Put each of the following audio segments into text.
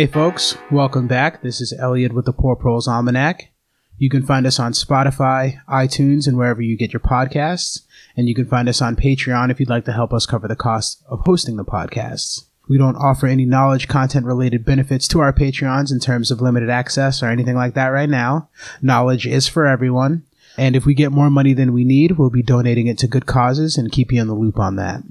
Hey folks, welcome back. This is Elliot with the Poor Proles Almanac. You can find us on Spotify, iTunes, and wherever you get your podcasts. And you can find us on Patreon if you'd like to help us cover the cost of hosting the podcasts. We don't offer any knowledge content related benefits to our Patreons in terms of limited access or anything like that right now. Knowledge is for everyone. And if we get more money than we need, we'll be donating it to good causes and keep you in the loop on that.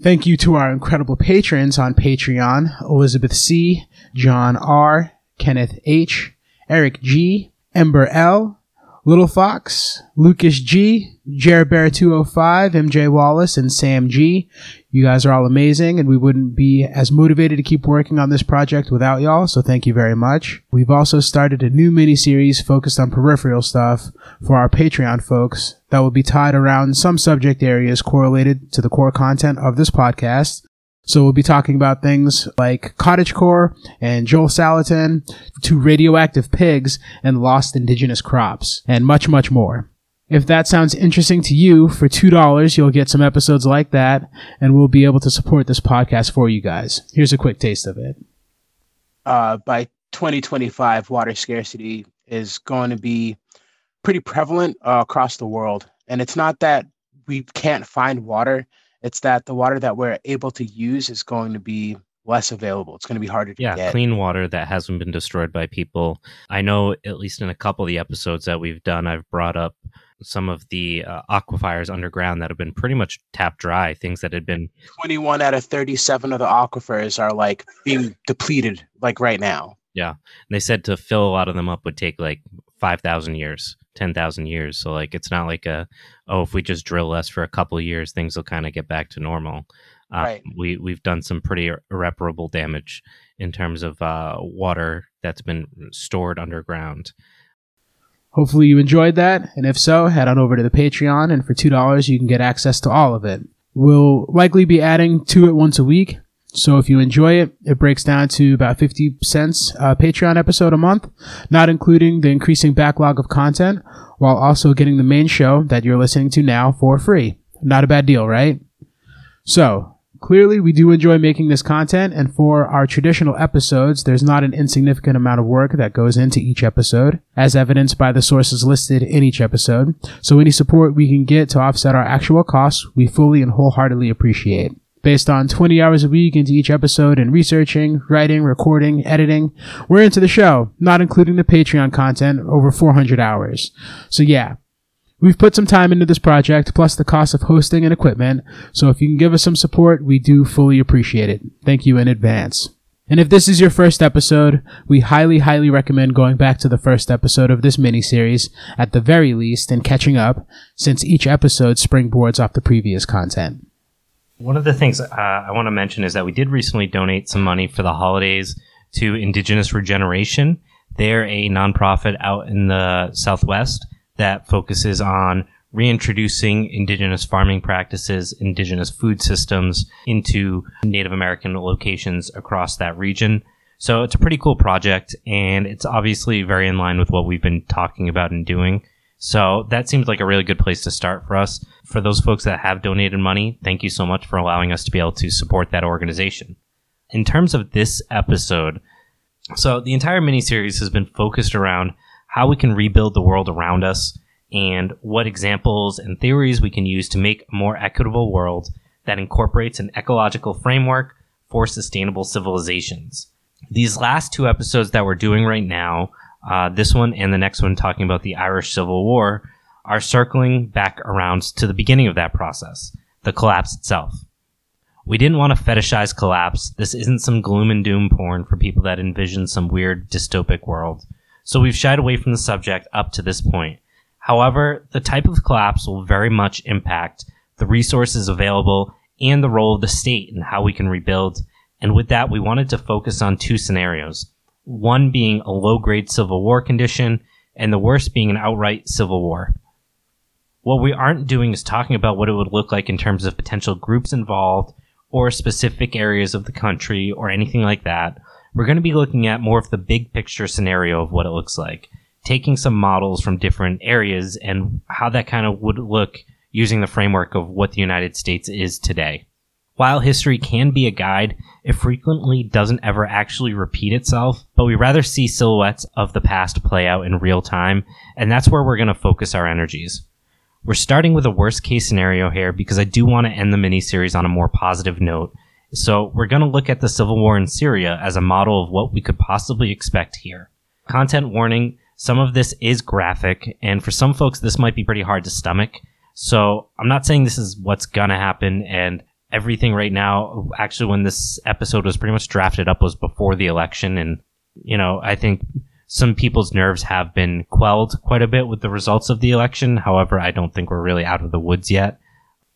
Thank you to our incredible patrons on Patreon Elizabeth C., John R., Kenneth H., Eric G., Ember L., Little Fox, Lucas G, Jared Bear 205, MJ Wallace, and Sam G. You guys are all amazing, and we wouldn't be as motivated to keep working on this project without y'all, so thank you very much. We've also started a new mini series focused on peripheral stuff for our Patreon folks that will be tied around some subject areas correlated to the core content of this podcast. So we'll be talking about things like cottagecore and Joel Salatin to radioactive pigs and lost indigenous crops and much, much more. If that sounds interesting to you, for $2, you'll get some episodes like that and we'll be able to support this podcast for you guys. Here's a quick taste of it. Uh, by 2025, water scarcity is going to be pretty prevalent uh, across the world. And it's not that we can't find water it's that the water that we're able to use is going to be less available. It's going to be harder to yeah, get. clean water that hasn't been destroyed by people. I know at least in a couple of the episodes that we've done, I've brought up some of the uh, aquifers underground that have been pretty much tapped dry, things that had been 21 out of 37 of the aquifers are like being depleted like right now. Yeah. And they said to fill a lot of them up would take like 5,000 years, 10,000 years. So, like, it's not like a, oh, if we just drill less for a couple of years, things will kind of get back to normal. Uh, Right. We, we've done some pretty irreparable damage in terms of uh, water that's been stored underground. Hopefully you enjoyed that, and if so, head on over to the Patreon, and for $2 you can get access to all of it. We'll likely be adding to it once a week, so if you enjoy it, it breaks down to about 50 cents a Patreon episode a month, not including the increasing backlog of content, while also getting the main show that you're listening to now for free. Not a bad deal, right? So, clearly we do enjoy making this content, and for our traditional episodes, there's not an insignificant amount of work that goes into each episode, as evidenced by the sources listed in each episode. So, any support we can get to offset our actual costs, we fully and wholeheartedly appreciate based on 20 hours a week into each episode and researching, writing, recording, editing. We're into the show, not including the Patreon content, over 400 hours. So yeah, we've put some time into this project, plus the cost of hosting and equipment. So if you can give us some support, we do fully appreciate it. Thank you in advance. And if this is your first episode, we highly, highly recommend going back to the first episode of this miniseries at the very least and catching up, since each episode springboards off the previous content. One of the things uh, I want to mention is that we did recently donate some money for the holidays to Indigenous Regeneration. They're a nonprofit out in the Southwest that focuses on reintroducing indigenous farming practices, indigenous food systems into Native American locations across that region. So it's a pretty cool project, and it's obviously very in line with what we've been talking about and doing. So that seems like a really good place to start for us. For those folks that have donated money, thank you so much for allowing us to be able to support that organization. In terms of this episode, so the entire miniseries has been focused around how we can rebuild the world around us and what examples and theories we can use to make a more equitable world that incorporates an ecological framework for sustainable civilizations. These last two episodes that we're doing right now uh, this one and the next one talking about the Irish Civil War are circling back around to the beginning of that process, the collapse itself. We didn't want to fetishize collapse. This isn't some gloom and doom porn for people that envision some weird dystopic world. So we've shied away from the subject up to this point. However, the type of collapse will very much impact the resources available and the role of the state and how we can rebuild. And with that, we wanted to focus on two scenarios one being a low grade civil war condition, and the worst being an outright civil war. What we aren't doing is talking about what it would look like in terms of potential groups involved or specific areas of the country or anything like that. We're going to be looking at more of the big picture scenario of what it looks like, taking some models from different areas and how that kind of would look using the framework of what the United States is today. While history can be a guide, it frequently doesn't ever actually repeat itself, but we rather see silhouettes of the past play out in real time, and that's where we're going to focus our energies. We're starting with a worst case scenario here because I do want to end the miniseries on a more positive note. So we're going to look at the civil war in Syria as a model of what we could possibly expect here. Content warning, some of this is graphic, and for some folks, this might be pretty hard to stomach. So I'm not saying this is what's going to happen, and everything right now, actually, when this episode was pretty much drafted up, was before the election. And, you know, I think some people's nerves have been quelled quite a bit with the results of the election. However, I don't think we're really out of the woods yet.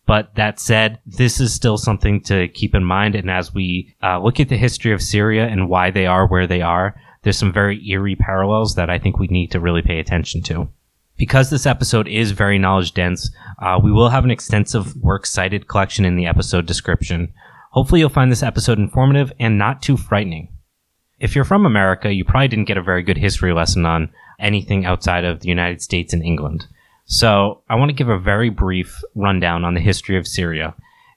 But that said, this is still something to keep in mind. And as we uh, look at the history of Syria and why they are where they are, there's some very eerie parallels that I think we need to really pay attention to. Because this episode is very knowledge dense, uh, we will have an extensive works cited collection in the episode description. Hopefully, you'll find this episode informative and not too frightening. If you're from America, you probably didn't get a very good history lesson on anything outside of the United States and England. So, I want to give a very brief rundown on the history of Syria.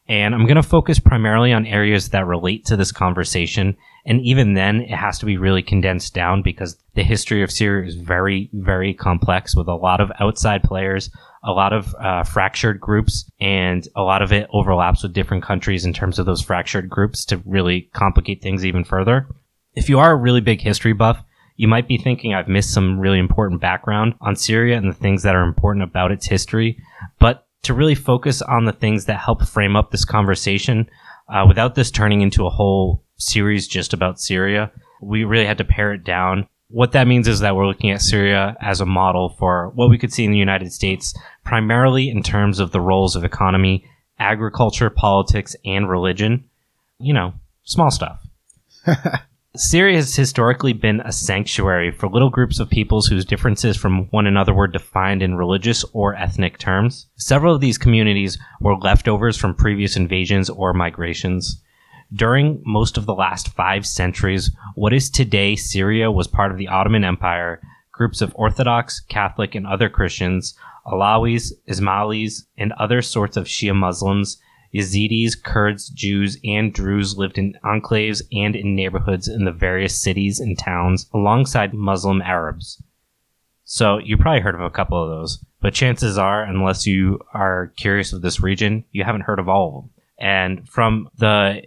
And I'm going to focus primarily on areas that relate to this conversation and even then, it has to be really condensed down because the history of Syria is very, very complex with a lot of outside players, a lot of uh, fractured groups, and a lot of it overlaps with different countries in terms of those fractured groups to really complicate things even further. If you are a really big history buff, you might be thinking I've missed some really important background on Syria and the things that are important about its history. But to really focus on the things that help frame up this conversation, uh, without this turning into a whole series just about Syria. We really had to pare it down. What that means is that we're looking at Syria as a model for what we could see in the United States, primarily in terms of the roles of economy, agriculture, politics, and religion. You know, small stuff. Syria has historically been a sanctuary for little groups of peoples whose differences from one another were defined in religious or ethnic terms. Several of these communities were leftovers from previous invasions or migrations. During most of the last five centuries, what is today Syria was part of the Ottoman Empire. Groups of Orthodox, Catholic, and other Christians, Alawis, Ismailis, and other sorts of Shia Muslims, Yazidis, Kurds, Jews, and Druze lived in enclaves and in neighborhoods in the various cities and towns alongside Muslim Arabs. So you probably heard of a couple of those, but chances are, unless you are curious of this region, you haven't heard of all of them. And from the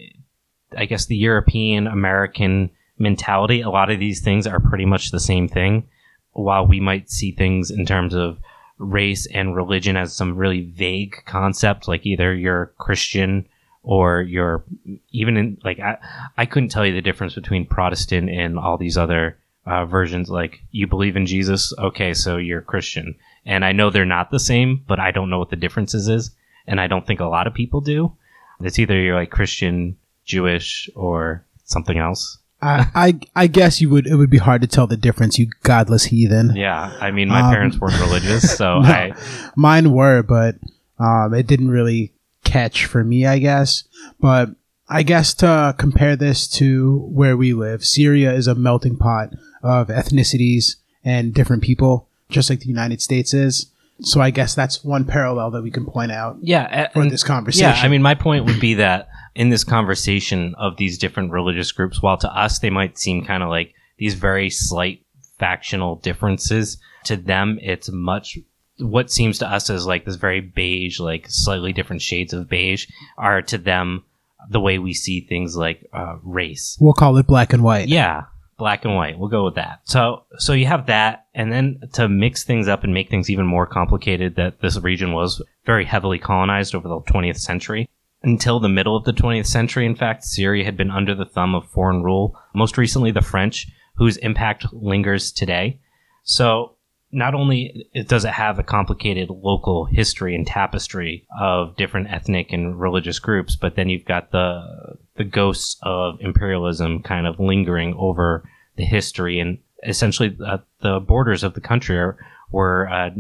I guess the European American mentality, a lot of these things are pretty much the same thing. While we might see things in terms of race and religion as some really vague concept, like either you're Christian or you're even in like I, I couldn't tell you the difference between Protestant and all these other uh, versions. Like you believe in Jesus, okay, so you're Christian, and I know they're not the same, but I don't know what the differences is, and I don't think a lot of people do. It's either you're like Christian Jewish or something else. I, I I guess you would it would be hard to tell the difference, you godless heathen. Yeah, I mean, my um, parents weren't religious, so no, I mine were, but um, it didn't really catch for me, I guess. But I guess to compare this to where we live, Syria is a melting pot of ethnicities and different people, just like the United States is. So I guess that's one parallel that we can point out. Yeah, for this conversation. Yeah, I mean, my point would be that in this conversation of these different religious groups, while to us they might seem kind of like these very slight factional differences, to them it's much what seems to us as like this very beige, like slightly different shades of beige, are to them the way we see things like uh, race. We'll call it black and white. Yeah, black and white. We'll go with that. So, so you have that, and then to mix things up and make things even more complicated, that this region was very heavily colonized over the 20th century. Until the middle of the 20th century, in fact, Syria had been under the thumb of foreign rule, most recently the French, whose impact lingers today. So, not only does it have a complicated local history and tapestry of different ethnic and religious groups, but then you've got the the ghosts of imperialism kind of lingering over the history and essentially uh, the borders of the country are, were uh,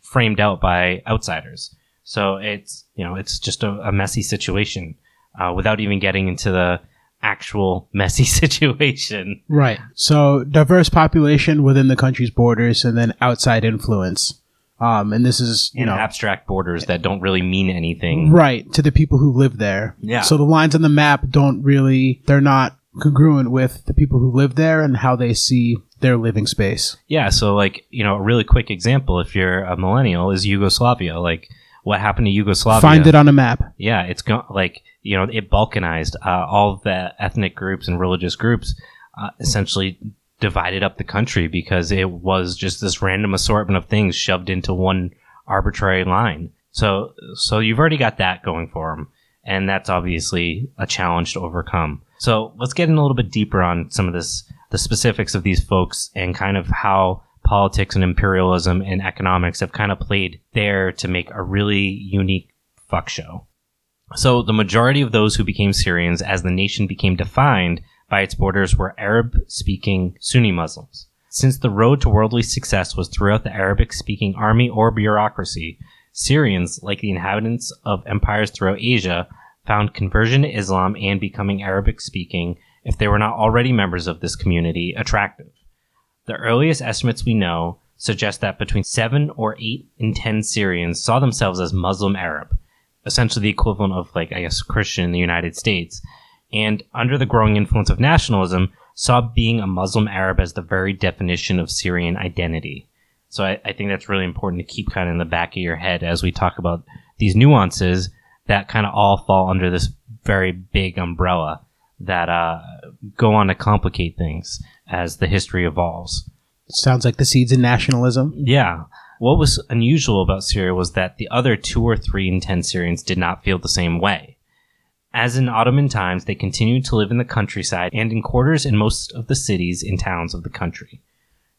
framed out by outsiders. So it's you know it's just a, a messy situation uh, without even getting into the actual messy situation. Right. So diverse population within the country's borders, and then outside influence Um, and this is you and know abstract borders that don't really mean anything. right to the people who live there. Yeah. So the lines on the map don't really they're not congruent with the people who live there and how they see their living space. Yeah, so like, you know, a really quick example if you're a millennial is Yugoslavia. Like what happened to Yugoslavia? Find it on a map. Yeah, it's go- like, you know, it balkanized uh, all the ethnic groups and religious groups uh, essentially divided up the country because it was just this random assortment of things shoved into one arbitrary line. So so you've already got that going for them and that's obviously a challenge to overcome. So let's get in a little bit deeper on some of this, the specifics of these folks and kind of how politics and imperialism and economics have kind of played there to make a really unique fuck show. So the majority of those who became Syrians as the nation became defined by its borders were Arab speaking Sunni Muslims. Since the road to worldly success was throughout the Arabic speaking army or bureaucracy, Syrians, like the inhabitants of empires throughout Asia, found conversion to Islam and becoming Arabic speaking, if they were not already members of this community, attractive. The earliest estimates we know suggest that between 7 or 8 in 10 Syrians saw themselves as Muslim Arab, essentially the equivalent of, like, I guess, Christian in the United States, and under the growing influence of nationalism, saw being a Muslim Arab as the very definition of Syrian identity. So I, I think that's really important to keep kind of in the back of your head as we talk about these nuances that kind of all fall under this very big umbrella that uh, go on to complicate things as the history evolves. Sounds like the seeds in nationalism. Yeah. What was unusual about Syria was that the other two or three in ten Syrians did not feel the same way. As in Ottoman times, they continued to live in the countryside and in quarters in most of the cities and towns of the country.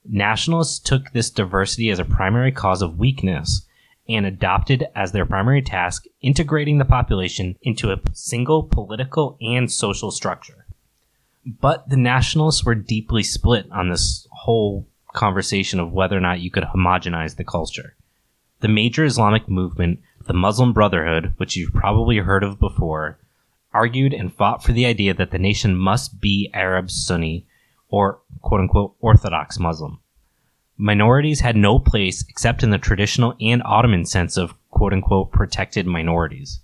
Nationalists took this diversity as a primary cause of weakness and adopted as their primary task integrating the population into a single political and social structure. But the nationalists were deeply split on this whole conversation of whether or not you could homogenize the culture. The major Islamic movement, the Muslim Brotherhood, which you've probably heard of before, argued and fought for the idea that the nation must be Arab Sunni or quote unquote Orthodox Muslim. Minorities had no place except in the traditional and Ottoman sense of quote unquote protected minorities.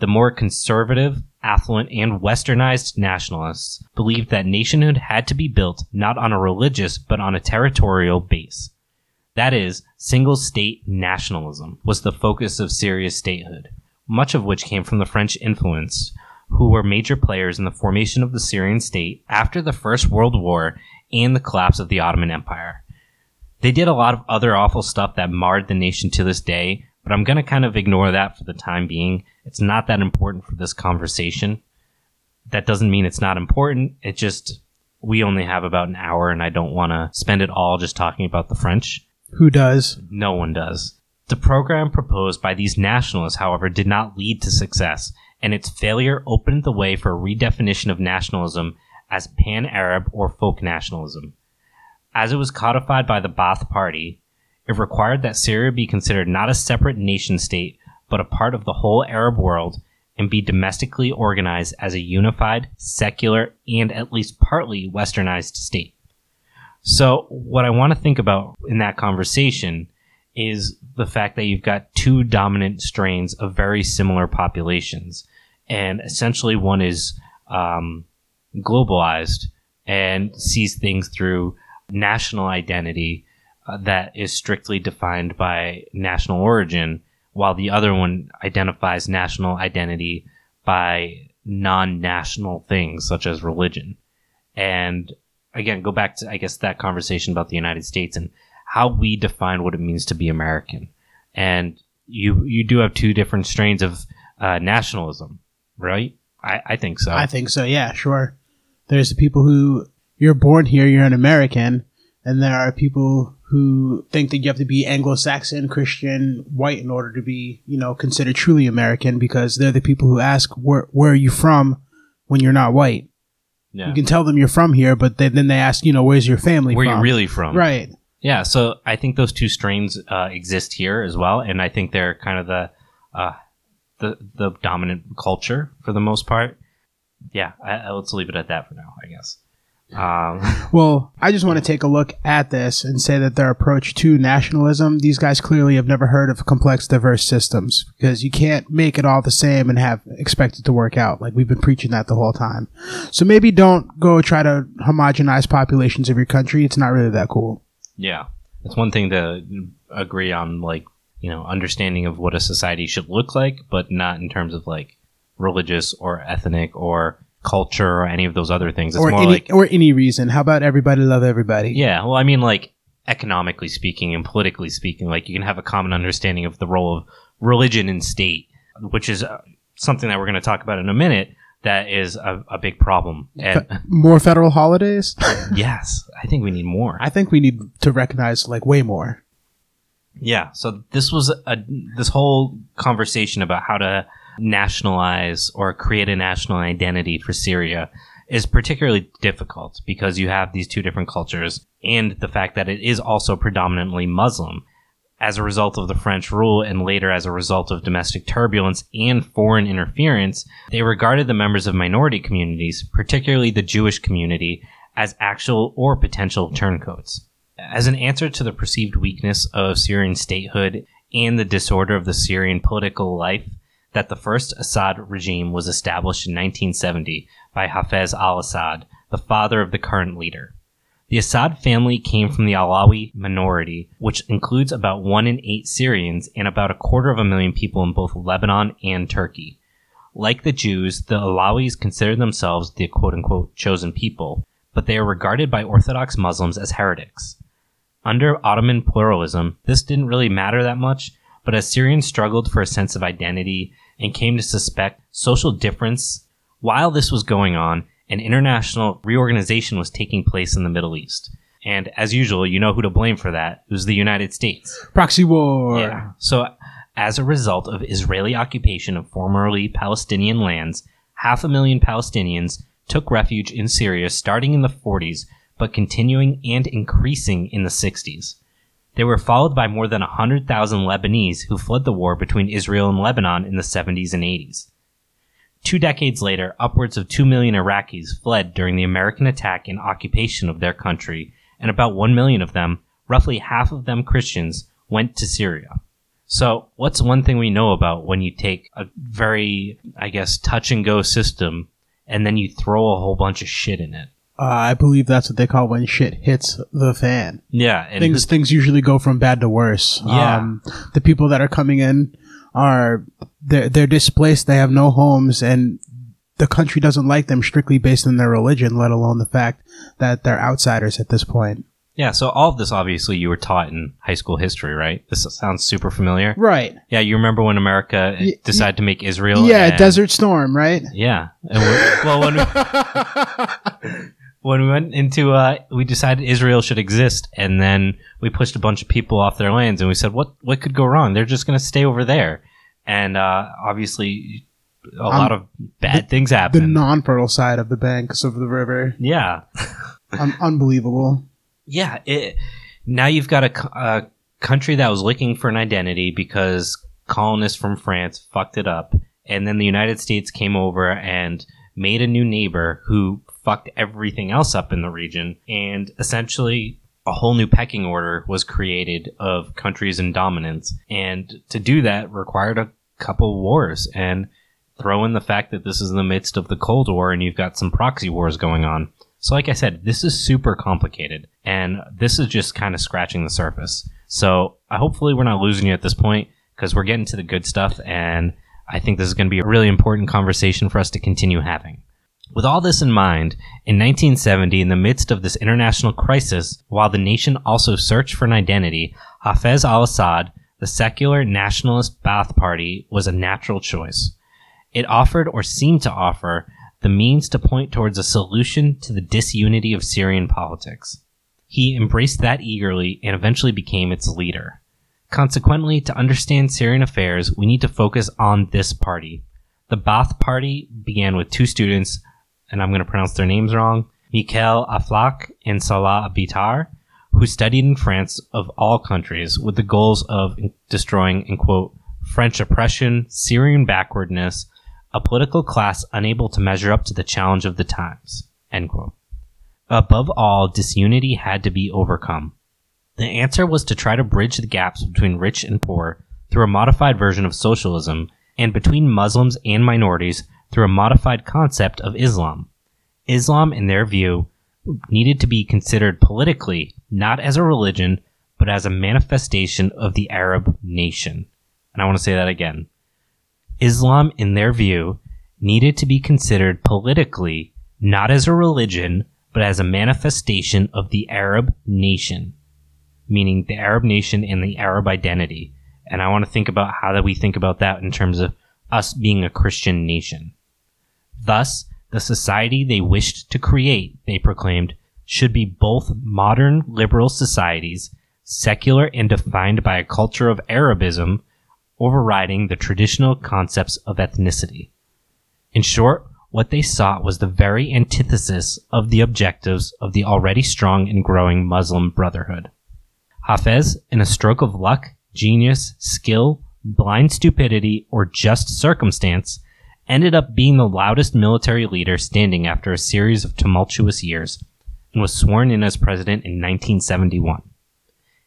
The more conservative, affluent, and westernized nationalists believed that nationhood had to be built not on a religious but on a territorial base. That is, single state nationalism was the focus of Syria's statehood, much of which came from the French influence, who were major players in the formation of the Syrian state after the First World War and the collapse of the Ottoman Empire. They did a lot of other awful stuff that marred the nation to this day, but I'm going to kind of ignore that for the time being. It's not that important for this conversation. That doesn't mean it's not important. It just, we only have about an hour and I don't want to spend it all just talking about the French. Who does? No one does. The program proposed by these nationalists, however, did not lead to success, and its failure opened the way for a redefinition of nationalism as pan Arab or folk nationalism. As it was codified by the Ba'ath Party, it required that Syria be considered not a separate nation state, but a part of the whole Arab world and be domestically organized as a unified, secular, and at least partly westernized state. So, what I want to think about in that conversation is the fact that you've got two dominant strains of very similar populations. And essentially, one is um, globalized and sees things through national identity uh, that is strictly defined by national origin, while the other one identifies national identity by non national things such as religion. And again, go back to, I guess, that conversation about the United States and how we define what it means to be American. And you, you do have two different strains of uh, nationalism, right? I, I think so. I think so. Yeah, sure. There's the people who you're born here, you're an American, and there are people who think that you have to be Anglo-Saxon, Christian, white in order to be, you know, considered truly American because they're the people who ask where where are you from when you're not white. yeah. You can tell them you're from here, but they, then they ask, you know, where's your family Where from? you really from? Right. Yeah, so I think those two strains uh, exist here as well, and I think they're kind of the uh, the the dominant culture for the most part. Yeah, I, I- let's leave it at that for now, I guess. Um, Well, I just want to take a look at this and say that their approach to nationalism, these guys clearly have never heard of complex, diverse systems because you can't make it all the same and have expect it to work out. Like we've been preaching that the whole time. So maybe don't go try to homogenize populations of your country. It's not really that cool. yeah, it's one thing to agree on, like you know, understanding of what a society should look like, but not in terms of like religious or ethnic or culture or any of those other things. It's or more any like or any reason. How about everybody love everybody? Yeah, well, I mean, like economically speaking and politically speaking, like you can have a common understanding of the role of religion and state, which is uh, something that we're going to talk about in a minute. That is a, a big problem. And More federal holidays? yes, I think we need more. I think we need to recognize like way more. Yeah. So this was a this whole conversation about how to nationalize or create a national identity for Syria is particularly difficult because you have these two different cultures and the fact that it is also predominantly Muslim. As a result of the French rule and later as a result of domestic turbulence and foreign interference, they regarded the members of minority communities, particularly the Jewish community, as actual or potential turncoats. As an answer to the perceived weakness of Syrian statehood and the disorder of the Syrian political life, that the first Assad regime was established in 1970 by Hafez al Assad, the father of the current leader. The Assad family came from the Alawi minority, which includes about one in eight Syrians and about a quarter of a million people in both Lebanon and Turkey. Like the Jews, the Alawis consider themselves the quote unquote chosen people, but they are regarded by Orthodox Muslims as heretics. Under Ottoman pluralism, this didn't really matter that much, but as Syrians struggled for a sense of identity and came to suspect social difference, while this was going on, an international reorganization was taking place in the Middle East. And as usual, you know who to blame for that. It was the United States. Proxy war. Yeah. So, as a result of Israeli occupation of formerly Palestinian lands, half a million Palestinians took refuge in Syria starting in the 40s, but continuing and increasing in the 60s. They were followed by more than 100,000 Lebanese who fled the war between Israel and Lebanon in the 70s and 80s. Two decades later, upwards of 2 million Iraqis fled during the American attack and occupation of their country, and about 1 million of them, roughly half of them Christians, went to Syria. So, what's one thing we know about when you take a very, I guess, touch and go system and then you throw a whole bunch of shit in it? Uh, I believe that's what they call when shit hits the fan. Yeah, and things things usually go from bad to worse. Yeah. Um, the people that are coming in are they're they're displaced. They have no homes, and the country doesn't like them strictly based on their religion, let alone the fact that they're outsiders at this point. yeah, so all of this obviously you were taught in high school history, right? This sounds super familiar. Right. Yeah, you remember when America Y- decided to make Israel? Yeah. and- Desert Storm. Right. Yeah. And well, when when we went into, uh, we decided Israel should exist, and then we pushed a bunch of people off their lands, and we said, what what could go wrong? They're just going to stay over there, and uh, obviously, a lot of bad things happened. the non-fertile side of the banks of the river. yeah, Un- unbelievable. yeah. It, now you've got a, a country that was looking for an identity because colonists from France fucked it up, and then the United States came over and made a new neighbor who fucked everything else up in the region, and essentially a whole new pecking order was created of countries in dominance, and to do that required a couple wars and throw in the fact that this is in the midst of the Cold War and you've got some proxy wars going on. So, like I said, this is super complicated, and this is just kind of scratching the surface. So, I hopefully we're not losing you at this point because we're getting to the good stuff, and I think this is going to be a really important conversation for us to continue having. With all this in mind, in 1970, in the midst of this international crisis, while the nation also searched for an identity, Hafez al Assad, the secular nationalist Ba'ath Party, was a natural choice. It offered or seemed to offer the means to point towards a solution to the disunity of Syrian politics. He embraced that eagerly and eventually became its leader. Consequently, to understand Syrian affairs, we need to focus on this party. The Ba'ath Party began with two students, and I'm going to pronounce their names wrong, Mikhail Aflaq and Salah Bitar, who studied in France of all countries with the goals of destroying, in quote, French oppression, Syrian backwardness, a political class unable to measure up to the challenge of the times. End quote. Above all, disunity had to be overcome. The answer was to try to bridge the gaps between rich and poor through a modified version of socialism and between Muslims and minorities through a modified concept of Islam. Islam, in their view, needed to be considered politically not as a religion, but as a manifestation of the Arab nation. And I want to say that again. Islam, in their view, needed to be considered politically not as a religion, but as a manifestation of the Arab nation, meaning the Arab nation and the Arab identity. And I want to think about how that we think about that in terms of us being a Christian nation. Thus, the society they wished to create, they proclaimed, should be both modern liberal societies, secular and defined by a culture of Arabism, overriding the traditional concepts of ethnicity. In short, what they sought was the very antithesis of the objectives of the already strong and growing Muslim Brotherhood. Hafez, in a stroke of luck, genius, skill, blind stupidity, or just circumstance, ended up being the loudest military leader standing after a series of tumultuous years, and was sworn in as president in 1971.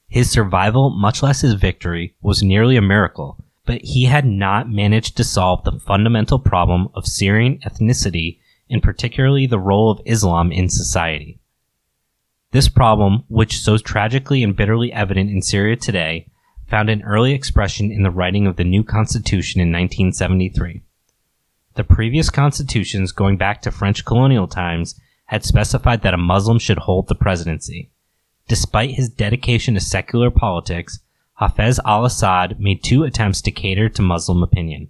His survival, much less his victory, was nearly a miracle, but he had not managed to solve the fundamental problem of Syrian ethnicity and particularly the role of Islam in society. This problem, which so tragically and bitterly evident in Syria today, found an early expression in the writing of the new constitution in 1973. The previous constitutions, going back to French colonial times, had specified that a Muslim should hold the presidency. Despite his dedication to secular politics, Hafez al-Assad made two attempts to cater to Muslim opinion.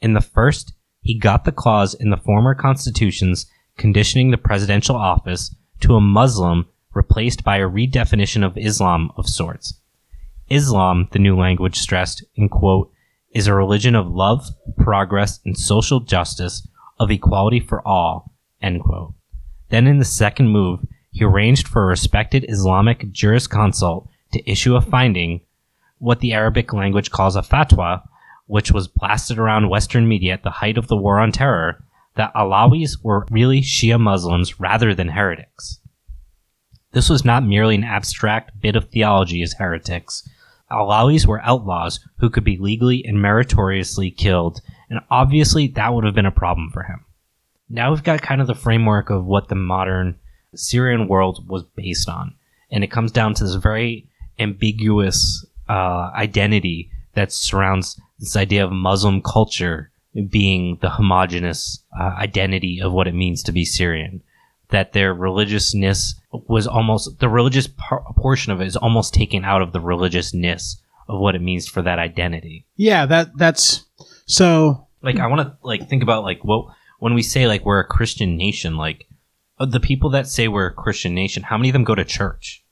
In the first, he got the clause in the former constitutions conditioning the presidential office to a Muslim replaced by a redefinition of Islam of sorts. Islam, the new language stressed, in quote, is a religion of love, progress, and social justice, of equality for all. Then in the second move, he arranged for a respected Islamic jurisconsult to issue a finding, what the Arabic language calls a fatwa, which was blasted around Western media at the height of the War on Terror, that Alawis were really Shia Muslims rather than heretics. This was not merely an abstract bit of theology as heretics, Alawis were outlaws who could be legally and meritoriously killed, and obviously that would have been a problem for him. Now we've got kind of the framework of what the modern Syrian world was based on, and it comes down to this very ambiguous uh, identity that surrounds this idea of Muslim culture being the homogenous uh, identity of what it means to be Syrian. That their religiousness was almost the religious par- portion of it is almost taken out of the religiousness of what it means for that identity. Yeah, that that's so. Like I want to like think about like what when we say like we're a Christian nation, like the people that say we're a Christian nation, how many of them go to church?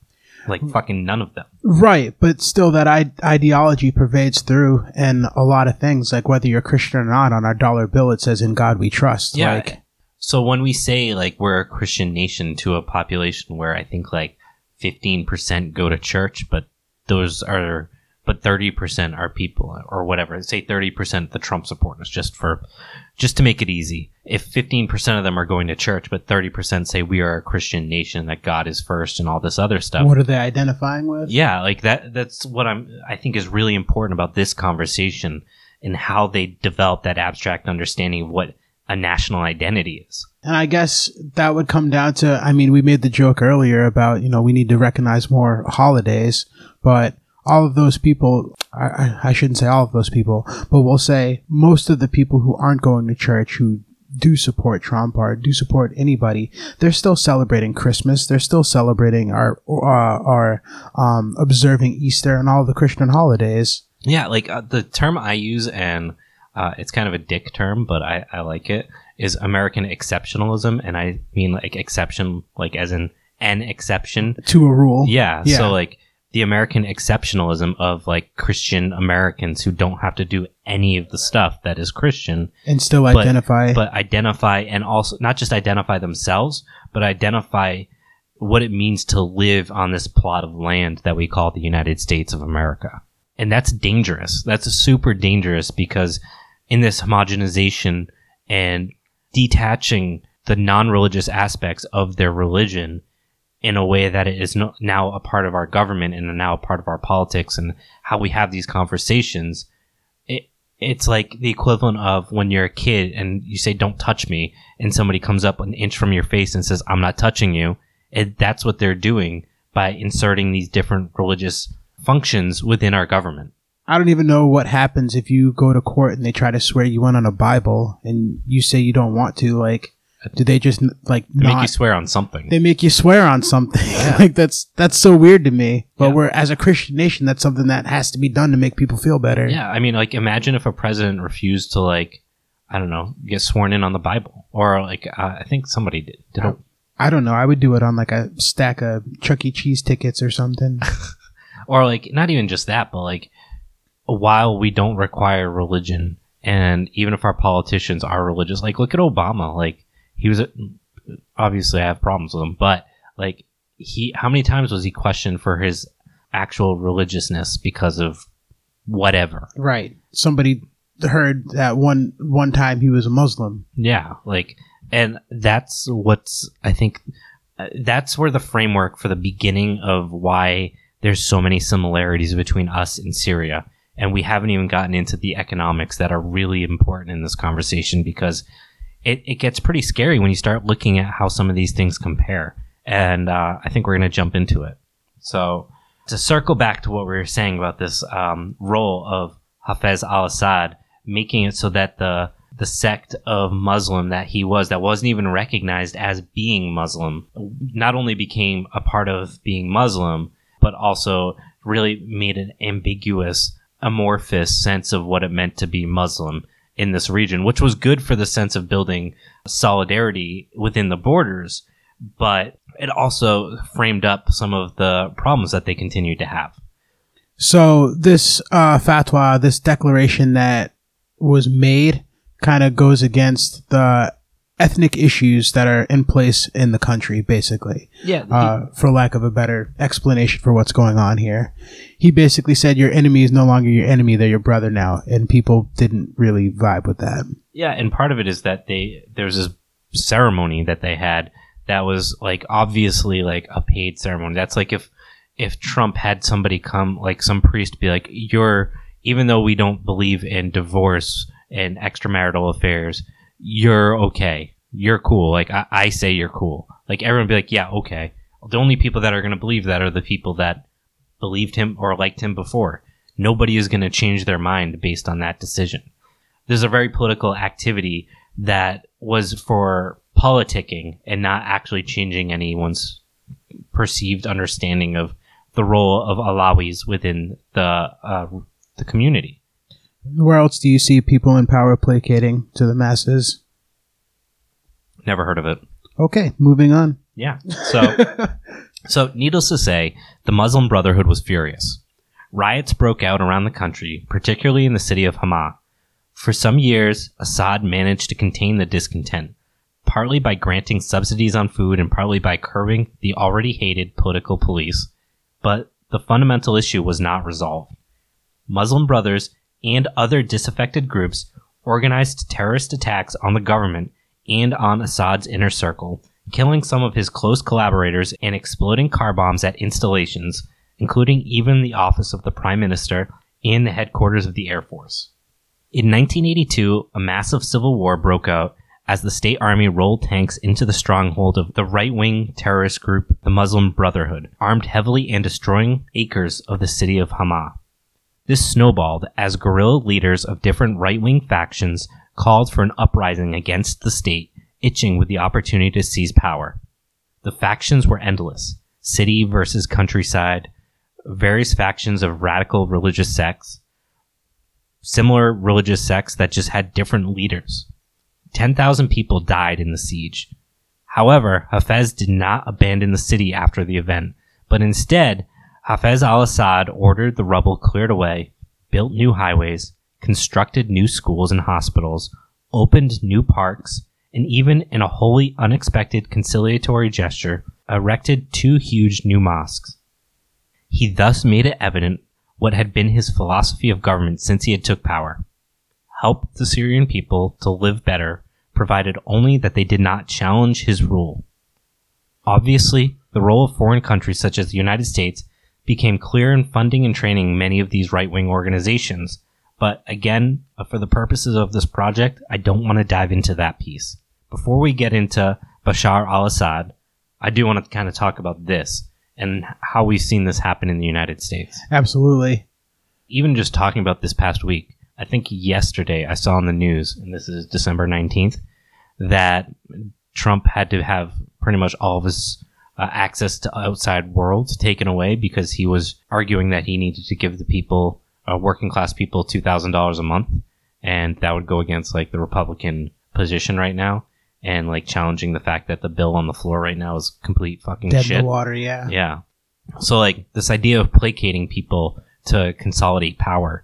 Like fucking none of them. Right, but still, that I- ideology pervades through and a lot of things. Like whether you're Christian or not, on our dollar bill it says "In God We Trust." Yeah. Like, So when we say like we're a Christian nation to a population where I think like 15% go to church, but those are, but 30% are people or whatever. Say 30% the Trump supporters just for, just to make it easy. If 15% of them are going to church, but 30% say we are a Christian nation, that God is first and all this other stuff. what are they identifying with? Yeah, like that that's what I'm I think is really important about this conversation and how they develop that abstract understanding of what a national identity is. And I guess that would come down to, I mean, we made the joke earlier about, you know, we need to recognize more holidays, but all of those people, I, I- shouldn't say all of those people, but we'll say most of the people who aren't going to church who do support Trump or do support anybody, they're still celebrating Christmas. They're still celebrating our, uh, our, um, observing Easter and all the Christian holidays. Yeah, like uh, the term I use and uh, it's kind of a dick term, but I, I like it is American exceptionalism and I mean like exception like as in an exception. To a rule. Yeah, Yeah. so like the American exceptionalism of like Christian Americans who don't have to do any of the stuff that is Christian And still But- identify. but identify and also not just identify themselves, but identify what it means to live on this plot of land that we call the United States of America. And that's dangerous. That's super dangerous because in this homogenization and detaching the non religious aspects of their religion in a way that it is no, now a part of our government and now a part of our politics and how we have these conversations. It, it's like the equivalent of when you're a kid and you say, don't touch me. And somebody comes up an inch from your face and says, I'm not touching you. That's what they're doing by inserting these different religious functions within our government. I don't even know what happens if you go to court and they try to swear you in on a Bible and you say you don't want to. Like, do they just like They not? make you swear on something. they make you swear on something. like that's that's so weird to me. But Yeah. we're as a Christian nation, that's something that has to be done to make people feel better. Yeah, I mean, like, imagine if a president refused to, like, I don't know, get sworn in on the Bible, or like, uh, I think somebody did. did a, I don't know. I would do it on like a stack of Chuck E. Cheese tickets or something. or like, not even just that, but like, while we don't require religion, and even if our politicians are religious, like, look at Obama. Like, he was obviously I have problems with him, but like, he, how many times was he questioned for his actual religiousness because of whatever? right. Somebody heard that one one time he was a Muslim. Yeah, like, and that's what's I think uh, that's where the framework for the beginning of why there's so many similarities between us and Syria, and we haven't even gotten into the economics that are really important in this conversation because it, it gets pretty scary when you start looking at how some of these things compare, and uh, I think we're going to jump into it. So to circle back to what we were saying about this um, role of Hafez al-Assad, making it so that the the sect of Muslim that he was, that wasn't even recognized as being Muslim, not only became a part of being Muslim, but also really made an ambiguous, amorphous sense of what it meant to be Muslim in this region, which was good for the sense of building solidarity within the borders, but it also framed up some of the problems that they continued to have. So this uh, fatwa, this declaration that was made, kind of goes against the ethnic issues that are in place in the country, basically. Yeah, uh, for lack of a better explanation for what's going on here. He basically said your enemy is no longer your enemy; they're your brother now, and people didn't really vibe with that. Yeah, and part of it is that they there's this ceremony that they had that was like obviously like a paid ceremony. That's like if if Trump had somebody come like some priest be like, "You're even though we don't believe in divorce and extramarital affairs, you're okay. You're cool. Like I, I say you're cool. Like everyone be like, yeah, okay. The only people that are going to believe that are the people that believed him or liked him before. Nobody is going to change their mind based on that decision. There's a very political activity that was for politicking and not actually changing anyone's perceived understanding of the role of Alawis within the uh, the community. Where else do you see people in power placating to the masses? Never heard of it. Okay, moving on. Yeah. So, so needless to say, the Muslim Brotherhood was furious. Riots broke out around the country, particularly in the city of Hama. For some years, Assad managed to contain the discontent, partly by granting subsidies on food and partly by curbing the already hated political police. But the fundamental issue was not resolved. Muslim Brothers and other disaffected groups organized terrorist attacks on the government and on Assad's inner circle, killing some of his close collaborators and exploding car bombs at installations, including even the office of the Prime Minister and the headquarters of the Air Force. In 1982, a massive civil war broke out as the state army rolled tanks into the stronghold of the right wing terrorist group, the Muslim Brotherhood, armed heavily and destroying acres of the city of Hama. This snowballed as guerrilla leaders of different right wing factions called for an uprising against the state, itching with the opportunity to seize power. The factions were endless city versus countryside, various factions of radical religious sects, similar religious sects that just had different leaders. 10,000 people died in the siege. However, Hafez did not abandon the city after the event, but instead, Hafez al Assad ordered the rubble cleared away, built new highways, constructed new schools and hospitals, opened new parks, and even in a wholly unexpected conciliatory gesture, erected two huge new mosques. He thus made it evident what had been his philosophy of government since he had took power. Help the Syrian people to live better, provided only that they did not challenge his rule. Obviously, the role of foreign countries such as the United States became clear in funding and training many of these right wing organizations. But again, for the purposes of this project, I don't want to dive into that piece. Before we get into Bashar al Assad, I do want to kind of talk about this and how we've seen this happen in the United States. Absolutely. Even just talking about this past week, I think yesterday I saw on the news, and this is December 19th, that Trump had to have pretty much all of his uh, access to outside world taken away because he was arguing that he needed to give the people, uh, working class people, $2,000 a month. And that would go against like the Republican position right now and like challenging the fact that the bill on the floor right now is complete fucking Dead shit. in the water, yeah. Yeah. So like this idea of placating people to consolidate power,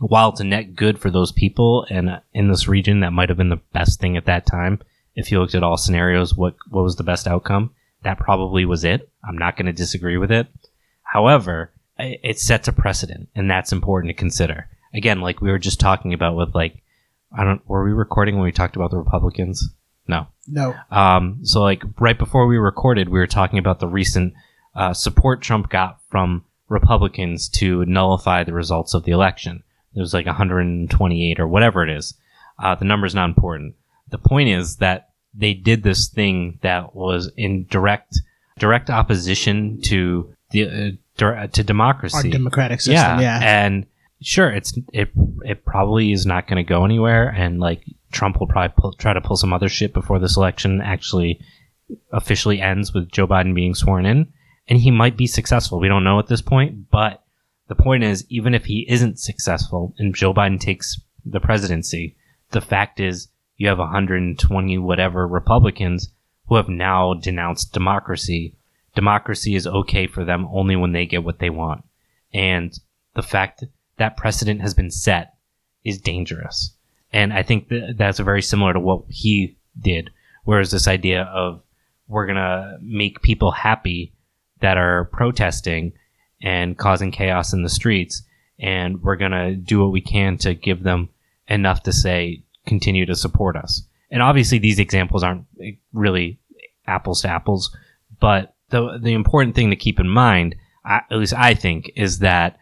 while it's a net good for those people and uh, in this region, that might have been the best thing at that time. If you looked at all scenarios, what what was the best outcome? That probably was it. I'm not going to disagree with it. However, it sets a precedent, and that's important to consider. Again, like we were just talking about with like, I don't. Were we recording when we talked about the Republicans? No. No. Um, so like right before we recorded, we were talking about the recent uh, support Trump got from Republicans to nullify the results of the election. It was like 128 or whatever it is. Uh, the number is not important. The point is that they did this thing that was in direct direct opposition to the uh, dir- to Our democracy democratic system, yeah. and sure, it's it it probably is not going to go anywhere, and like Trump will probably pull, try to pull some other shit before this election actually officially ends with Joe Biden being sworn in, and he might be successful. We don't know at this point, but the point is, even if he isn't successful and Joe Biden takes the presidency, the fact is you have 120 whatever Republicans who have now denounced democracy. Democracy is okay for them only when they get what they want. And the fact that precedent has been set is dangerous. And I think that that's very similar to what he did. Whereas this idea of we're going to make people happy that are protesting and causing chaos in the streets, and we're going to do what we can to give them enough to say, continue to support us. And obviously, these examples aren't really apples to apples, but the, the important thing to keep in mind, I, at least I think, is that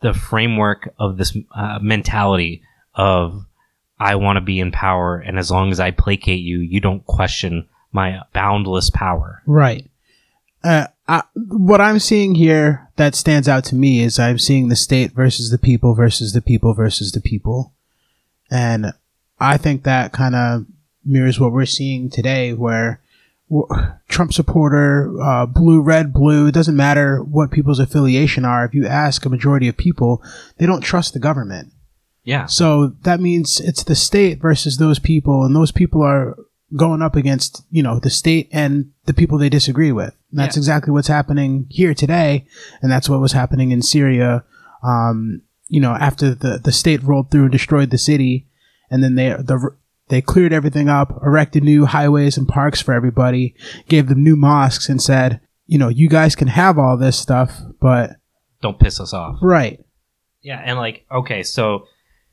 the framework of this uh, mentality of I want to be in power, and as long as I placate you, you don't question my boundless power. Right. Uh, I, what I'm seeing here that stands out to me is I'm seeing the state versus the people versus the people versus the people. And I think that kind of mirrors what we're seeing today, where w- Trump supporter, uh, blue, red, blue, it doesn't matter what people's affiliation are. If you ask a majority of people, they don't trust the government. Yeah. So that means it's the state versus those people, and those people are going up against, you know, the state and the people they disagree with. And that's Yeah. exactly what's happening here today, and that's what was happening in Syria. Um, you know, after the the state rolled through and destroyed the city, and then they the they cleared everything up, erected new highways and parks for everybody, gave them new mosques, and said, you know, you guys can have all this stuff, but Don't piss us off. right, Yeah, and like, okay, so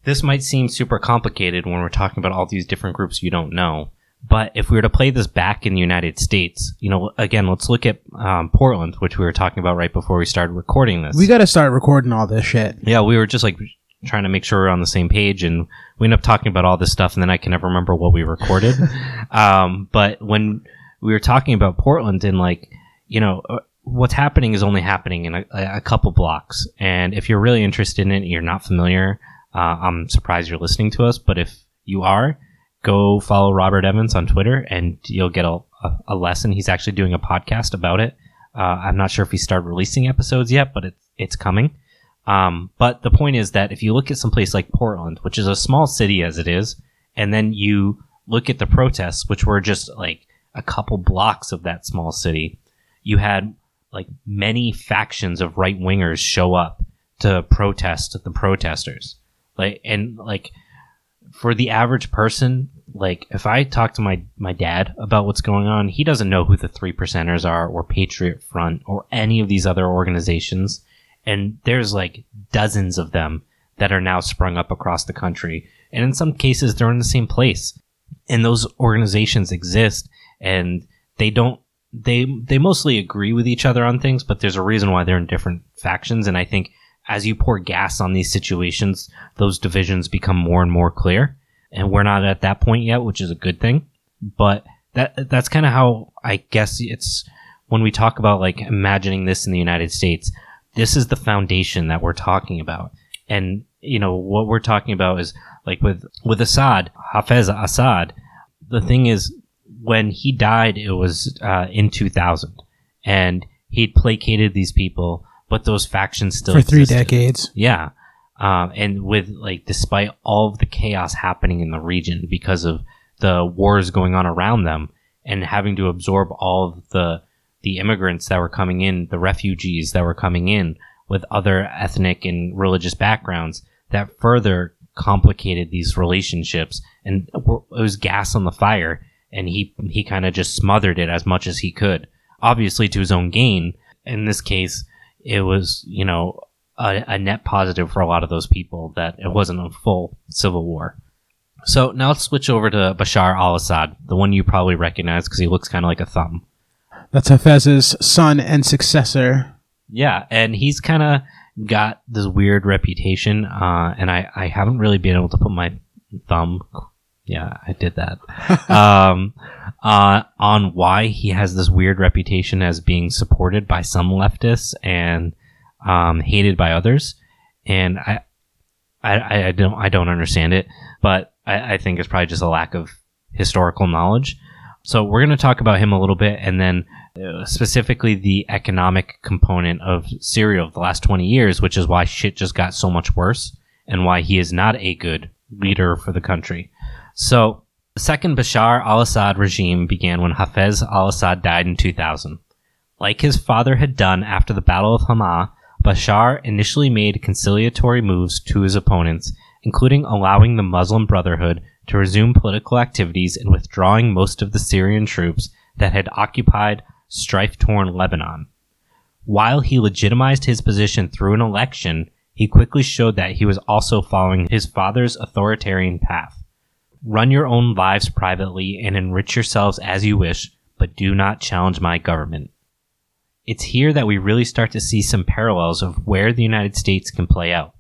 this might seem super complicated when we're talking about all these different groups you don't know. But if we were to play this back in the United States, you know, again, let's look at um, Portland, which we were talking about right before we started recording this. we got to start recording all this shit. yeah, we were just like trying to make sure we're on the same page, and we end up talking about all this stuff, and then I can never remember what we recorded. um, but when we were talking about Portland and like, you know, uh, what's happening is only happening in a, a couple blocks, and if you're really interested in it, and you're not familiar. Uh, I'm surprised you're listening to us, but if you are, go follow Robert Evans on Twitter, and you'll get a, a, a lesson. He's actually doing a podcast about it. Uh, I'm not sure if he started releasing episodes yet, but it's it's coming. Um, but the point is that if you look at some place like Portland, which is a small city as it is, and then you look at the protests, which were just like a couple blocks of that small city, you had like many factions of right wingers show up to protest the protesters. Like and like for the average person, like if I talk to my my dad about what's going on, he doesn't know who the three percenters are or Patriot Front or any of these other organizations. And there's like dozens of them that are now sprung up across the country. And in some cases they're in the same place. And those organizations exist and they don't they they mostly agree with each other on things, but there's a reason why they're in different factions. And I think as you pour gas on these situations, those divisions become more and more clear. And we're not at that point yet, which is a good thing. But that that's kind of how I guess it's when we talk about like imagining this in the United States. This is the foundation that we're talking about, and you know what we're talking about is like with with Assad, Hafez Assad. The thing is, when he died, it was uh, in 2000, and he'd placated these people, but those factions still for three existed. decades. Yeah. Um, and with like, despite all of the chaos happening in the region because of the wars going on around them and having to absorb all of the, the immigrants that were coming in, the refugees that were coming in with other ethnic and religious backgrounds that further complicated these relationships and it was gas on the fire and he, he kind of just smothered it as much as he could, obviously to his own gain. In this case, it was, you know, a, a, net positive for a lot of those people that it wasn't a full civil war. So now let's switch over to Bashar al Assad, the one you probably recognize because he looks kind of like a thumb. That's Hafez's son and successor. Yeah, and he's kind of got this weird reputation, uh, and I, I haven't really been able to put my thumb. Yeah, I did that. um, uh, on why he has this weird reputation as being supported by some leftists and um, hated by others, and I, I, I don't, I don't understand it, but I, I think it's probably just a lack of historical knowledge. So we're going to talk about him a little bit, and then Uh, specifically the economic component of Syria of the last 20 years, which is why shit just got so much worse, and why he is not a good leader for the country. So the second Bashar al-Assad regime began when Hafez al-Assad died in 2000. Like his father had done after the Battle of Hama, Bashar initially made conciliatory moves to his opponents, including allowing the Muslim Brotherhood to resume political activities and withdrawing most of the Syrian troops that had occupied strife torn Lebanon. While he legitimized his position through an election, he quickly showed that he was also following his father's authoritarian path. Run your own lives privately and enrich yourselves as you wish, but do not challenge my government. It's here that we really start to see some parallels of where the United States can play out.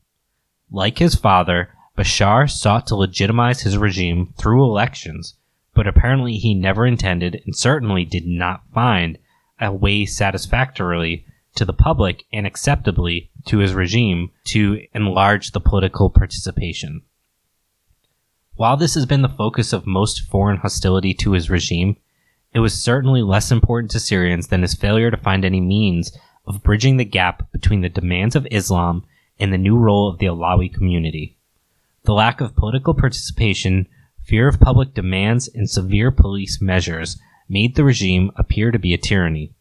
Like his father, Bashar sought to legitimize his regime through elections, but apparently he never intended and certainly did not find a way satisfactorily to the public and acceptably to his regime to enlarge the political participation. While this has been the focus of most foreign hostility to his regime, it was certainly less important to Syrians than his failure to find any means of bridging the gap between the demands of Islam and the new role of the Alawi community. The lack of political participation, fear of public demands, and severe police measures made the regime appear to be a tyranny.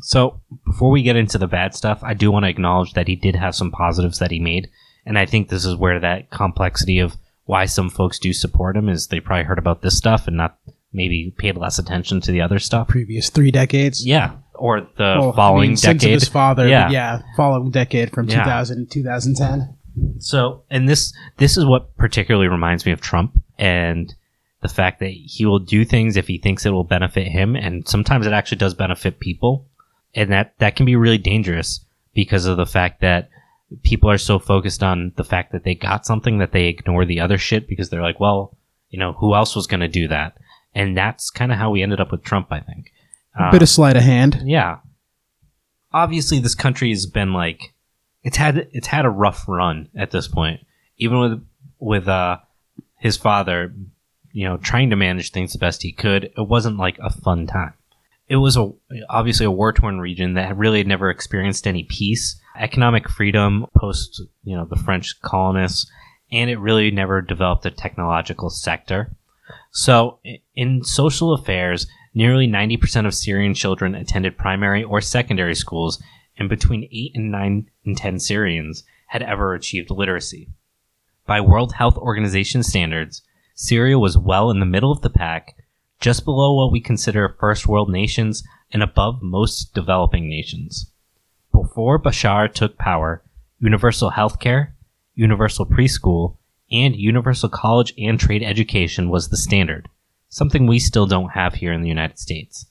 So, before we get into the bad stuff, I do want to acknowledge that he did have some positives that he made, and I think this is where that complexity of why some folks do support him is they probably heard about this stuff and not maybe paid less attention to the other stuff. Previous three decades. Yeah, or the Well, I following mean, since of decade. his father. Yeah. Yeah. yeah, following decade from Yeah. 2000 to 2010. So, and this this is what particularly reminds me of Trump and the fact that he will do things if he thinks it will benefit him, and sometimes it actually does benefit people, and that that can be really dangerous because of the fact that people are so focused on the fact that they got something that they ignore the other shit because they're like, well, you know, who else was going to do that? And that's kind of how we ended up with Trump, I think. A bit of sleight of hand. Yeah. Obviously, this country has been like it's had it's had a rough run at this point. Even with with uh his father, you know, trying to manage things the best he could, it wasn't like a fun time. It was a obviously a war torn region that really had never experienced any peace, economic freedom post you know the French colonists, and it really never developed a technological sector. So, in social affairs, nearly 90% of Syrian children attended primary or secondary schools, and between 8 and 9 in 10 Syrians had ever achieved literacy. By World Health Organization standards, Syria was well in the middle of the pack, just below what we consider first world nations and above most developing nations. Before Bashar took power, universal healthcare, universal preschool, and universal college and trade education was the standard, something we still don't have here in the United States.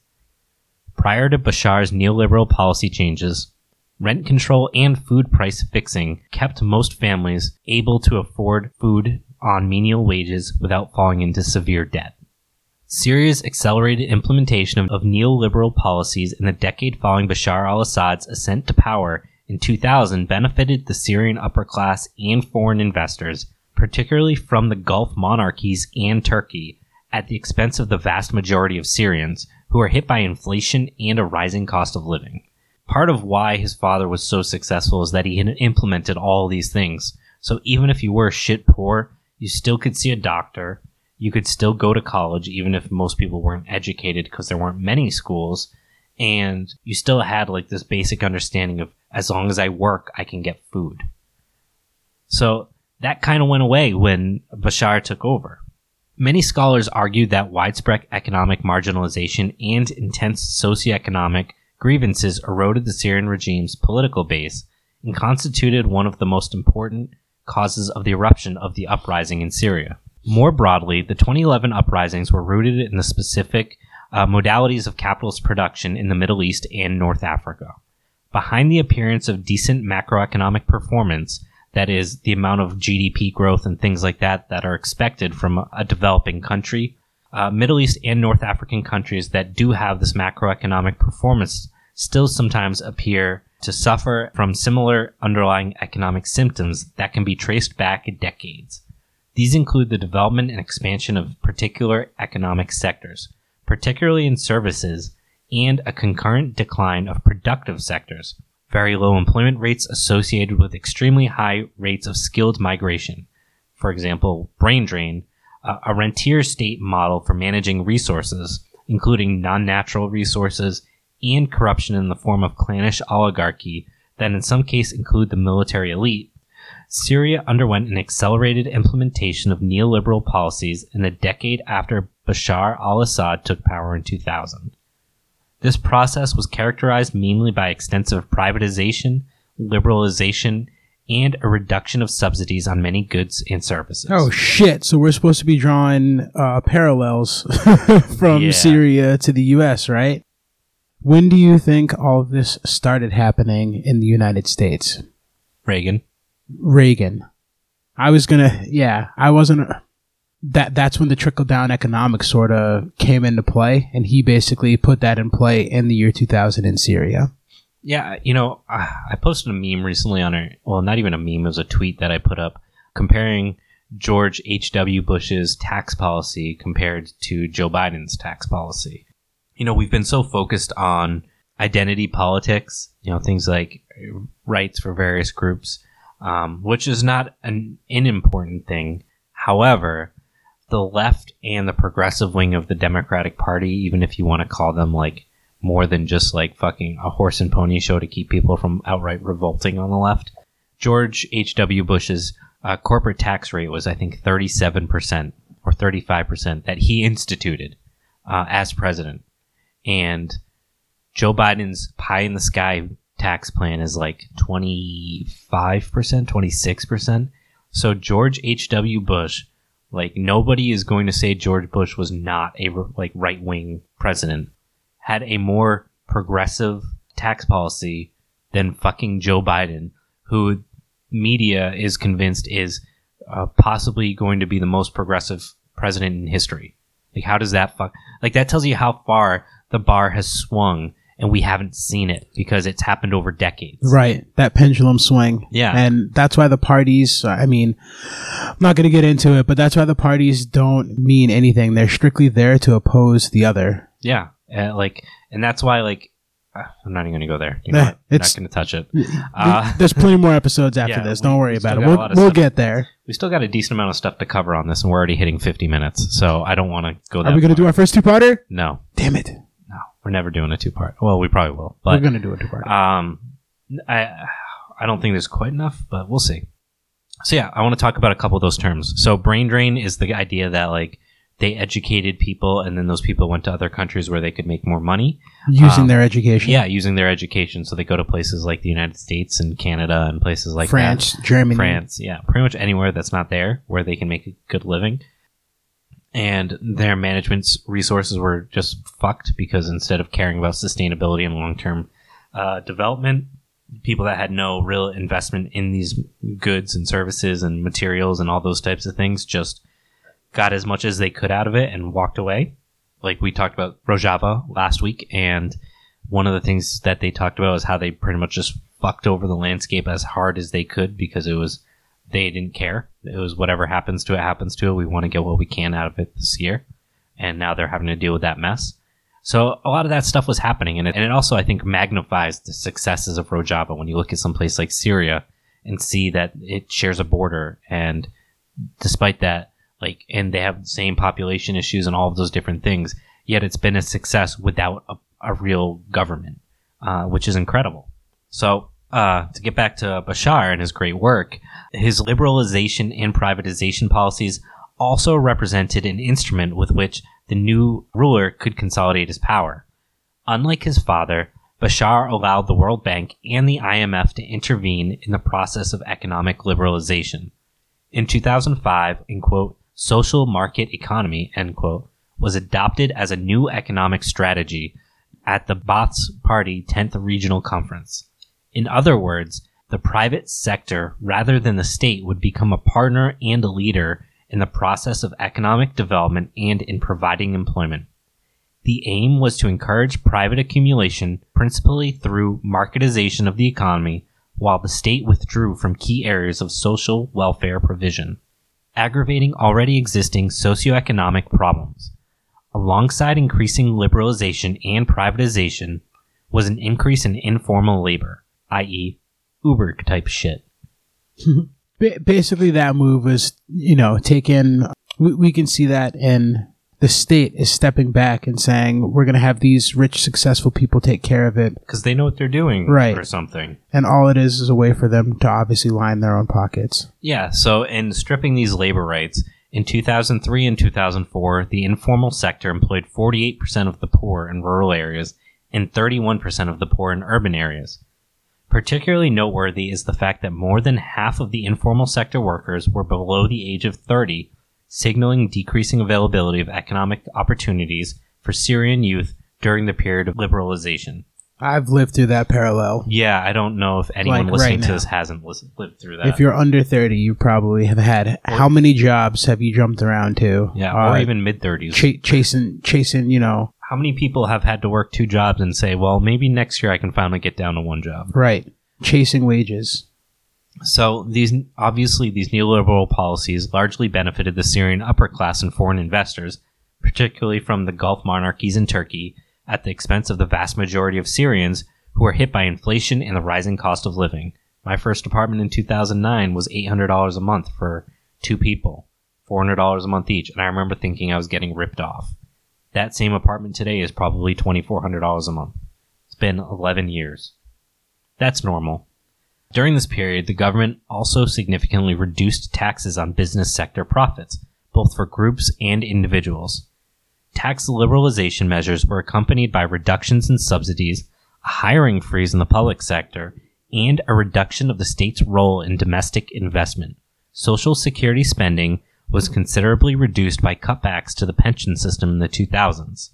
Prior to Bashar's neoliberal policy changes, rent control and food price fixing kept most families able to afford food on menial wages without falling into severe debt. Syria's accelerated implementation of, neoliberal policies in the decade following Bashar al Assad's ascent to power in 2000 benefited the Syrian upper class and foreign investors, particularly from the Gulf monarchies and Turkey, at the expense of the vast majority of Syrians who are hit by inflation and a rising cost of living. Part of why his father was so successful is that he had implemented all these things. So even if you were shit poor, you still could see a doctor, you could still go to college, even if most people weren't educated because there weren't many schools, and you still had like this basic understanding of as long as I work, I can get food. So that kind of went away when Bashar took over. Many scholars argue that widespread economic marginalization and intense socioeconomic grievances eroded the Syrian regime's political base and constituted one of the most important causes of the eruption of the uprising in Syria. More broadly, the 2011 uprisings were rooted in the specific uh, modalities of capitalist production in the Middle East and North Africa. Behind the appearance of decent macroeconomic performance, that is, the amount of GDP growth and things like that that are expected from a, developing country, uh, Middle East and North African countries that do have this macroeconomic performance still sometimes appear to suffer from similar underlying economic symptoms that can be traced back decades. These include the development and expansion of particular economic sectors, particularly in services, and a concurrent decline of productive sectors, very low employment rates associated with extremely high rates of skilled migration. For example, brain drain, a rentier state model for managing resources, including non natural resources and corruption in the form of clannish oligarchy that in some cases include the military elite, Syria underwent an accelerated implementation of neoliberal policies in the decade after Bashar al Assad took power in 2000. This process was characterized mainly by extensive privatization, liberalization, and a reduction of subsidies on many goods and services. Oh shit! So we're supposed to be drawing uh, parallels from Yeah. Syria to the U.S., right? When do you think all of this started happening in the United States? Reagan. Reagan. I was gonna, yeah, I wasn't. That that's when the trickle down economics sort of came into play, and he basically put that in play in the year 2000 in Syria. Yeah, you know, I posted a meme recently on our, well, not even a meme, it was a tweet that I put up comparing George H.W. Bush's tax policy compared to Joe Biden's tax policy. You know, we've been so focused on identity politics, you know, things like rights for various groups, um, which is not an unimportant thing. However, the left and the progressive wing of the Democratic Party, even if you want to call them like more than just like fucking a horse and pony show to keep people from outright revolting on the left. George H.W. Bush's uh, corporate tax rate was, I think, 37% or 35% that he instituted uh, as president. And Joe Biden's pie in the sky tax plan is like 25%, 26%. So George H.W. Bush, like nobody is going to say George Bush was not a like right wing president had a more progressive tax policy than fucking Joe Biden, who media is convinced is uh, possibly going to be the most progressive president in history. Like, how does that fuck? Like, that tells you how far the bar has swung, and we haven't seen it because it's happened over decades. Right, that pendulum swing. Yeah. And that's why the parties, I mean, I'm not going to get into it, but that's why the parties don't mean anything. They're strictly there to oppose the other. Yeah, uh, like, and that's why, like, uh, I'm not even going to go there. You know. I'm it's- not going to touch it. Uh, There's plenty more episodes after yeah, this. Don't we worry about it. We'll, we'll get there. We still got a decent amount of stuff to cover on this, and we're already hitting 50 minutes, so I don't want to go that Are we going to do our first two parter? No, Damn it. We're never doing a two part. Well, we probably will, But We're going to do a two part. um, I I don't think there's quite enough, but we'll see. So yeah, I want to talk about a couple of those terms. So brain drain is the idea that like they educated people, and then those people went to other countries where they could make more money. Using um, their education. Yeah, using their education, so they go to places like the United States and Canada and places like that. France, Germany. France, yeah, pretty much anywhere that's not there where they can make a good living. And their management's resources were just fucked because instead of caring about sustainability and long term uh, development, people that had no real investment in these goods and services and materials and all those types of things just got as much as they could out of it and walked away. Like we talked about Rojava last week, and one of the things that they talked about is how they pretty much just fucked over the landscape as hard as they could because it was they didn't care. It was whatever happens to it happens to it. We want to get what we can out of it this year, and now they're having to deal with that mess. So a lot of that stuff was happening, and it, and it also I think magnifies the successes of Rojava when you look at some place like Syria and see that it shares a border, and despite that, like, and they have the same population issues and all of those different things, yet it's been a success without a, a real government, uh, which is incredible. So uh, to get back to Bashar and his great work, his liberalization and privatization policies also represented an instrument with which the new ruler could consolidate his power. Unlike his father, Bashar allowed the World Bank and the IMF to intervene in the process of economic liberalization. In 2005, in quote, social market economy, end quote, was adopted as a new economic strategy at the Baath's Party 10th Regional Conference. In other words, the private sector, rather than the state, would become a partner and a leader in the process of economic development and in providing employment. The aim was to encourage private accumulation principally through marketization of the economy while the state withdrew from key areas of social welfare provision, aggravating already existing socioeconomic problems. Alongside increasing liberalization and privatization was an increase in informal labor, i.e., Uber type shit. Basically, that move was, you know, taken. We, we can see that in the state is stepping back and saying we're going to have these rich, successful people take care of it, Because they know what they're doing Right. or something. and all it is is a way for them to obviously line their own pockets. Yeah, so in stripping these labor rights, in 2003 and 2004, the informal sector employed 48% of the poor in rural areas and 31% of the poor in urban areas. Particularly noteworthy is the fact that more than half of the informal sector workers were below the age of 30, signaling decreasing availability of economic opportunities for Syrian youth during the period of liberalization. I've lived through that parallel. Yeah, I don't know if anyone Like listening right to now. this hasn't lived through that. If you're under 30, you probably have had how many jobs have you jumped around to? yeah, Uh, or even mid 30s. cha- chasing, chasing, you know, how many people have had to work two jobs and say, well, maybe next year I can finally get down to one job? right, chasing wages. So these obviously these neoliberal policies largely benefited the Syrian upper class and foreign investors, particularly from the Gulf monarchies in Turkey, at the expense of the vast majority of Syrians who were hit by inflation and the rising cost of living. My first apartment in 2009 was $800 a month for two people, $400 a month each, and I remember thinking I was getting ripped off. That same apartment today is probably $2,400 a month. It's been 11 years. That's normal. During this period, the government also significantly reduced taxes on business sector profits, both for groups and individuals. Tax liberalization measures were accompanied by reductions in subsidies, a hiring freeze in the public sector, and a reduction of the state's role in domestic investment. Social security spending was considerably reduced by cutbacks to the pension system in the 2000s.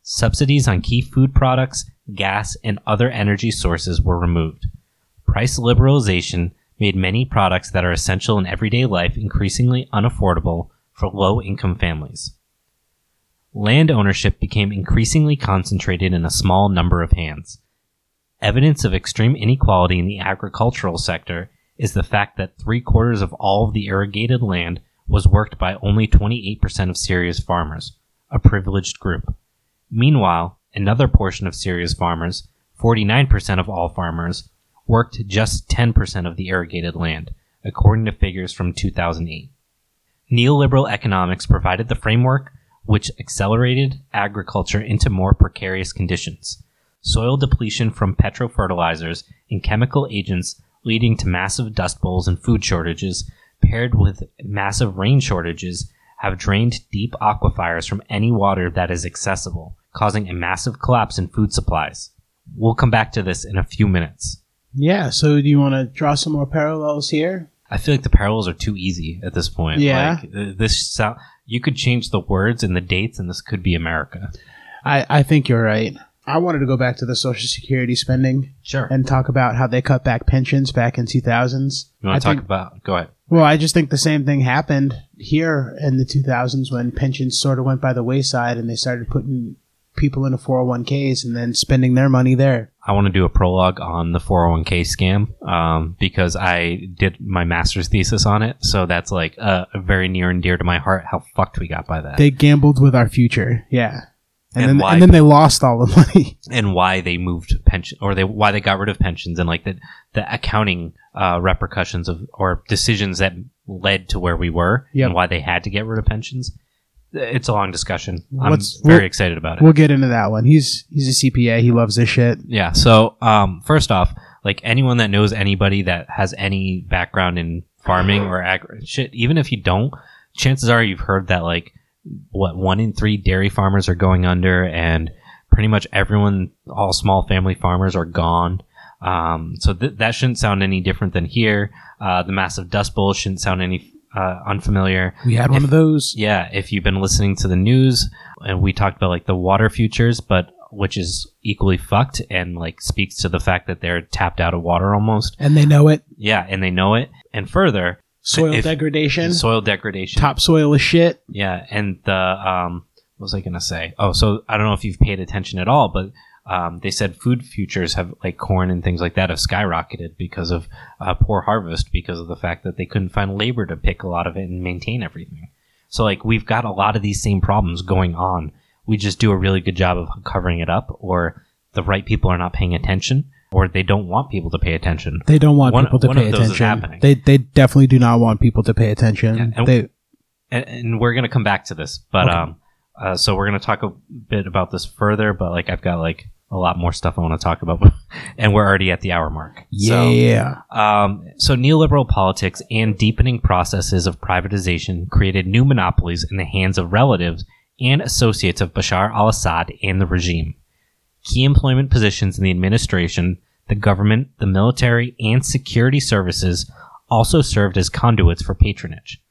Subsidies on key food products, gas, and other energy sources were removed. Price liberalization made many products that are essential in everyday life increasingly unaffordable for low income families. Land ownership became increasingly concentrated in a small number of hands. Evidence of extreme inequality in the agricultural sector is the fact that three quarters of all of the irrigated land was worked by only 28% of Syria's farmers, a privileged group. Meanwhile, another portion of Syria's farmers, 49% of all farmers, worked just 10% of the irrigated land, according to figures from 2008. Neoliberal economics provided the framework which accelerated agriculture into more precarious conditions. Soil depletion from petrofertilizers and chemical agents leading to massive dust bowls and food shortages, paired with massive rain shortages, have drained deep aquifers from any water that is accessible, causing a massive collapse in food supplies. We'll come back to this in a few minutes. Yeah. So, do you want to draw some more parallels here? I feel like the parallels are too easy at this point. Yeah. Like, uh, this sound, you could change the words and the dates, and this could be America. I, I think you're right. I wanted to go back to the Social Security spending Sure. and talk about how they cut back pensions back in 2000s. you want to talk about? Go ahead. Well, I just think the same thing happened here in the 2000s when pensions sort of went by the wayside and they started putting people into 401ks and then spending their money there. I want to do a prologue on the 401k scam um, because I did my master's thesis on it. So that's like uh, very near and dear to my heart. How fucked we got by that, They gambled with our future. Yeah. And, And then why- and then they lost all the money. and why they moved pension or they why they got rid of pensions and like the the accounting uh, repercussions of or decisions that led to where we were Yep. and why they had to get rid of pensions. It's a long discussion. I'm very we'll- excited about it. We'll get into that one. He's he's a CPA. He loves this shit. Yeah. So, um, first off, like anyone that knows anybody that has any background in farming or ag shit, even if you don't, chances are you've heard that like what one in three dairy farmers are going under, and pretty much everyone, all small family farmers, are gone. Um, so th- that shouldn't sound any different than here. Uh, the massive dust bowl shouldn't sound any uh, unfamiliar. We had one If- of those. Yeah, if you've been listening to the news, and we talked about like the water futures, but which is equally fucked and like speaks to the fact that they're tapped out of water almost. And they know it. Yeah, and they know it. And further, Soil If- degradation. soil degradation. Topsoil is shit. Yeah, and the um, what was I gonna say? Oh, so I don't know if you've paid attention at all, but um, they said food futures have like corn and things like that have skyrocketed because of uh, poor harvest because of the fact that they couldn't find labor to pick a lot of it and maintain everything. So like we've got a lot of these same problems going on. We just do a really good job of covering it up, or the right people are not paying attention, or they don't want people to pay attention. They don't want One- people to one pay of those is attention. happening. They they definitely do not want people to pay attention. Yeah, and- they and, and we're gonna come back to this, but Okay. um, uh, so we're gonna talk a bit about this further. But like, I've got like a lot more stuff I want to talk about, and we're already at the hour mark. yeah. So, um, so neoliberal politics and deepening processes of privatization created new monopolies in the hands of relatives and associates of Bashar al-Assad and the regime. Key employment positions in the administration, the government, the military, and security services also served as conduits for patronage.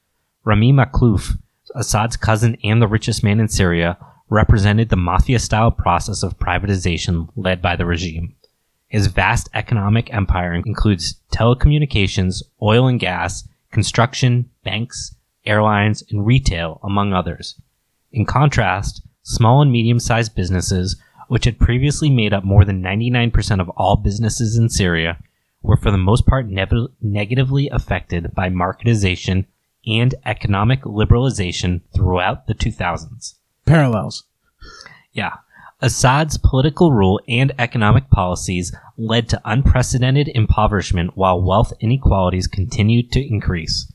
Rami Makhlouf, Assad's cousin and the richest man in Syria, represented the mafia style process of privatization led by the regime. His vast economic empire includes telecommunications, oil and gas, construction, banks, airlines, and retail, among others. In contrast, small and medium sized businesses, which had previously made up more than 99% of all businesses in Syria, were for the most part nev- negatively affected by marketization and economic liberalization throughout the 2000s. Parallels. Yeah. Assad's political rule and economic policies led to unprecedented impoverishment while wealth inequalities continued to increase.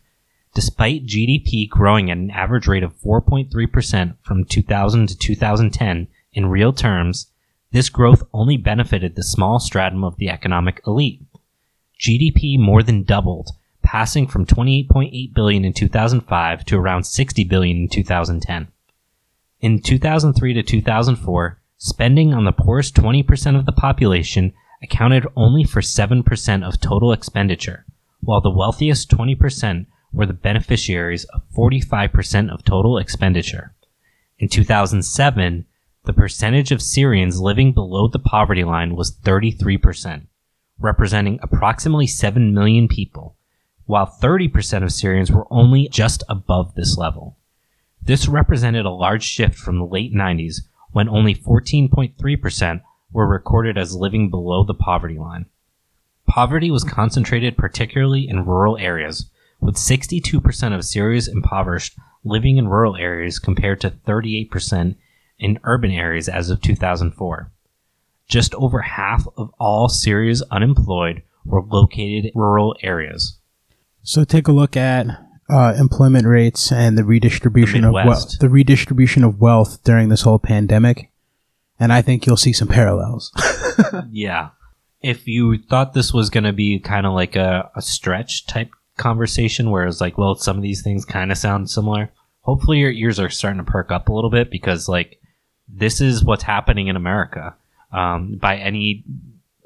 Despite GDP growing at an average rate of 4.3% from 2000 to 2010 in real terms, this growth only benefited the small stratum of the economic elite. GDP more than doubled, passing from 28.8 billion in 2005 to around 60 billion in 2010. In 2003 to 2004, spending on the poorest 20% of the population accounted only for 7% of total expenditure, while the wealthiest 20% were the beneficiaries of 45% of total expenditure. In 2007, the percentage of Syrians living below the poverty line was 33%, representing approximately 7 million people, while 30% of Syrians were only just above this level. This represented a large shift from the late 90s when only 14.3% were recorded as living below the poverty line. Poverty was concentrated particularly in rural areas, with 62% of Syrians impoverished living in rural areas compared to 38% in urban areas as of 2004. Just over half of all Syrians unemployed were located in rural areas. So take a look at uh, employment rates and the redistribution The of wealth. The redistribution of wealth during this whole pandemic, and I think you'll see some parallels. Yeah. If you thought this was going to be kind of like a, a stretch type conversation where it's like, well, some of these things kind of sound similar, hopefully your ears are starting to perk up a little bit because, like, this is what's happening in America. Um, by any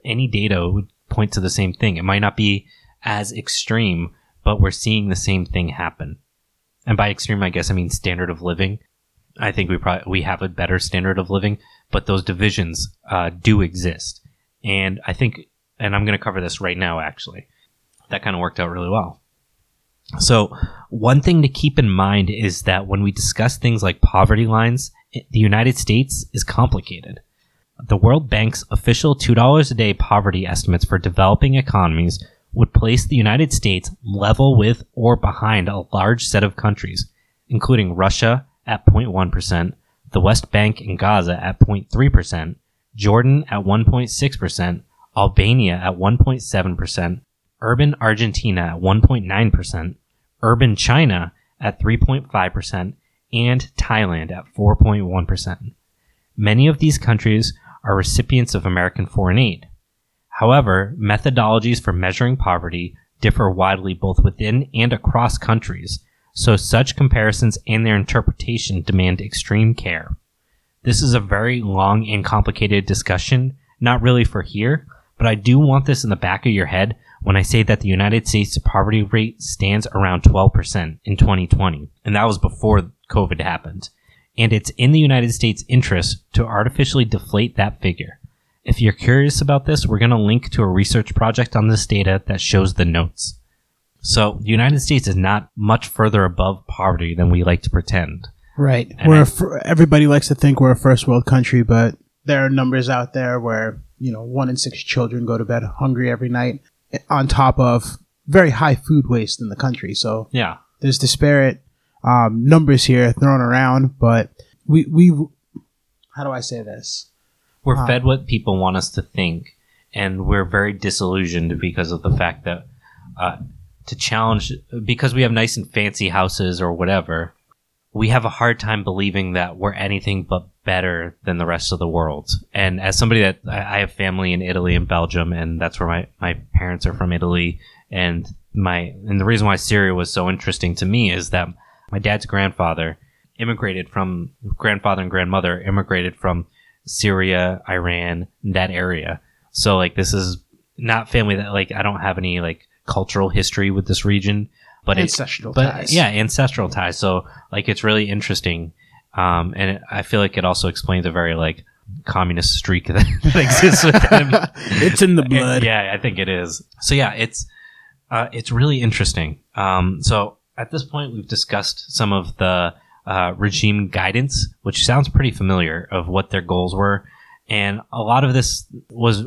any data would point to the same thing. It might not be as extreme, but we're seeing the same thing happen. and by extreme, I guess I mean standard of living. I think we probably we have a better standard of living, but those divisions uh, do exist, and I think, and I'm going to cover this right now. Actually, that kind of worked out really well. So, one thing to keep in mind is that when we discuss things like poverty lines, the United States is complicated. The World Bank's official $2 a day poverty estimates for developing economies would place the United States level with or behind a large set of countries, including Russia at 0.1%, the West Bank and Gaza at 0.3%, Jordan at 1.6%, Albania at 1.7%, urban Argentina at 1.9%, urban China at 3.5%, and Thailand at 4.1%. Many of these countries are recipients of American foreign aid. However, methodologies for measuring poverty differ widely both within and across countries, so such comparisons and their interpretation demand extreme care. This is a very long and complicated discussion, not really for here, but I do want this in the back of your head when I say that the United States poverty rate stands around 12% in 2020, and that was before COVID happened. And it's in the United States' interest to artificially deflate that figure. If you're curious about this, we're going to link to a research project on this data that shows the notes. So, the United States is not much further above poverty than we like to pretend. Right. And we're I- fir- everybody likes to think we're a first world country, but there are numbers out there where you know one in six children go to bed hungry every night, eh, on top of very high food waste in the country. So Yeah. there's disparate um, numbers here thrown around, but we we how do I say this? We're Huh. fed what people want us to think, and we're very disillusioned because of the fact that uh, to challenge, because we have nice and fancy houses or whatever, we have a hard time believing that we're anything but better than the rest of the world. And as somebody that I I have family in Italy and Belgium, and that's where my, my parents are from Italy, and my and the reason why Syria was so interesting to me is that my dad's grandfather immigrated from grandfather and grandmother immigrated from Syria, Iran, that area. So like this is not family that like I don't have any like cultural history with this region, but it, but ties. yeah, ancestral ties. So like it's really interesting, um, and it, I feel like it also explains a very like communist streak that, that exists with them. it's in the blood. Yeah, I think it is. So yeah, it's uh, it's really interesting. Um, so at this point, we've discussed some of the uh, regime guidance, which sounds pretty familiar of what their goals were, and a lot of this was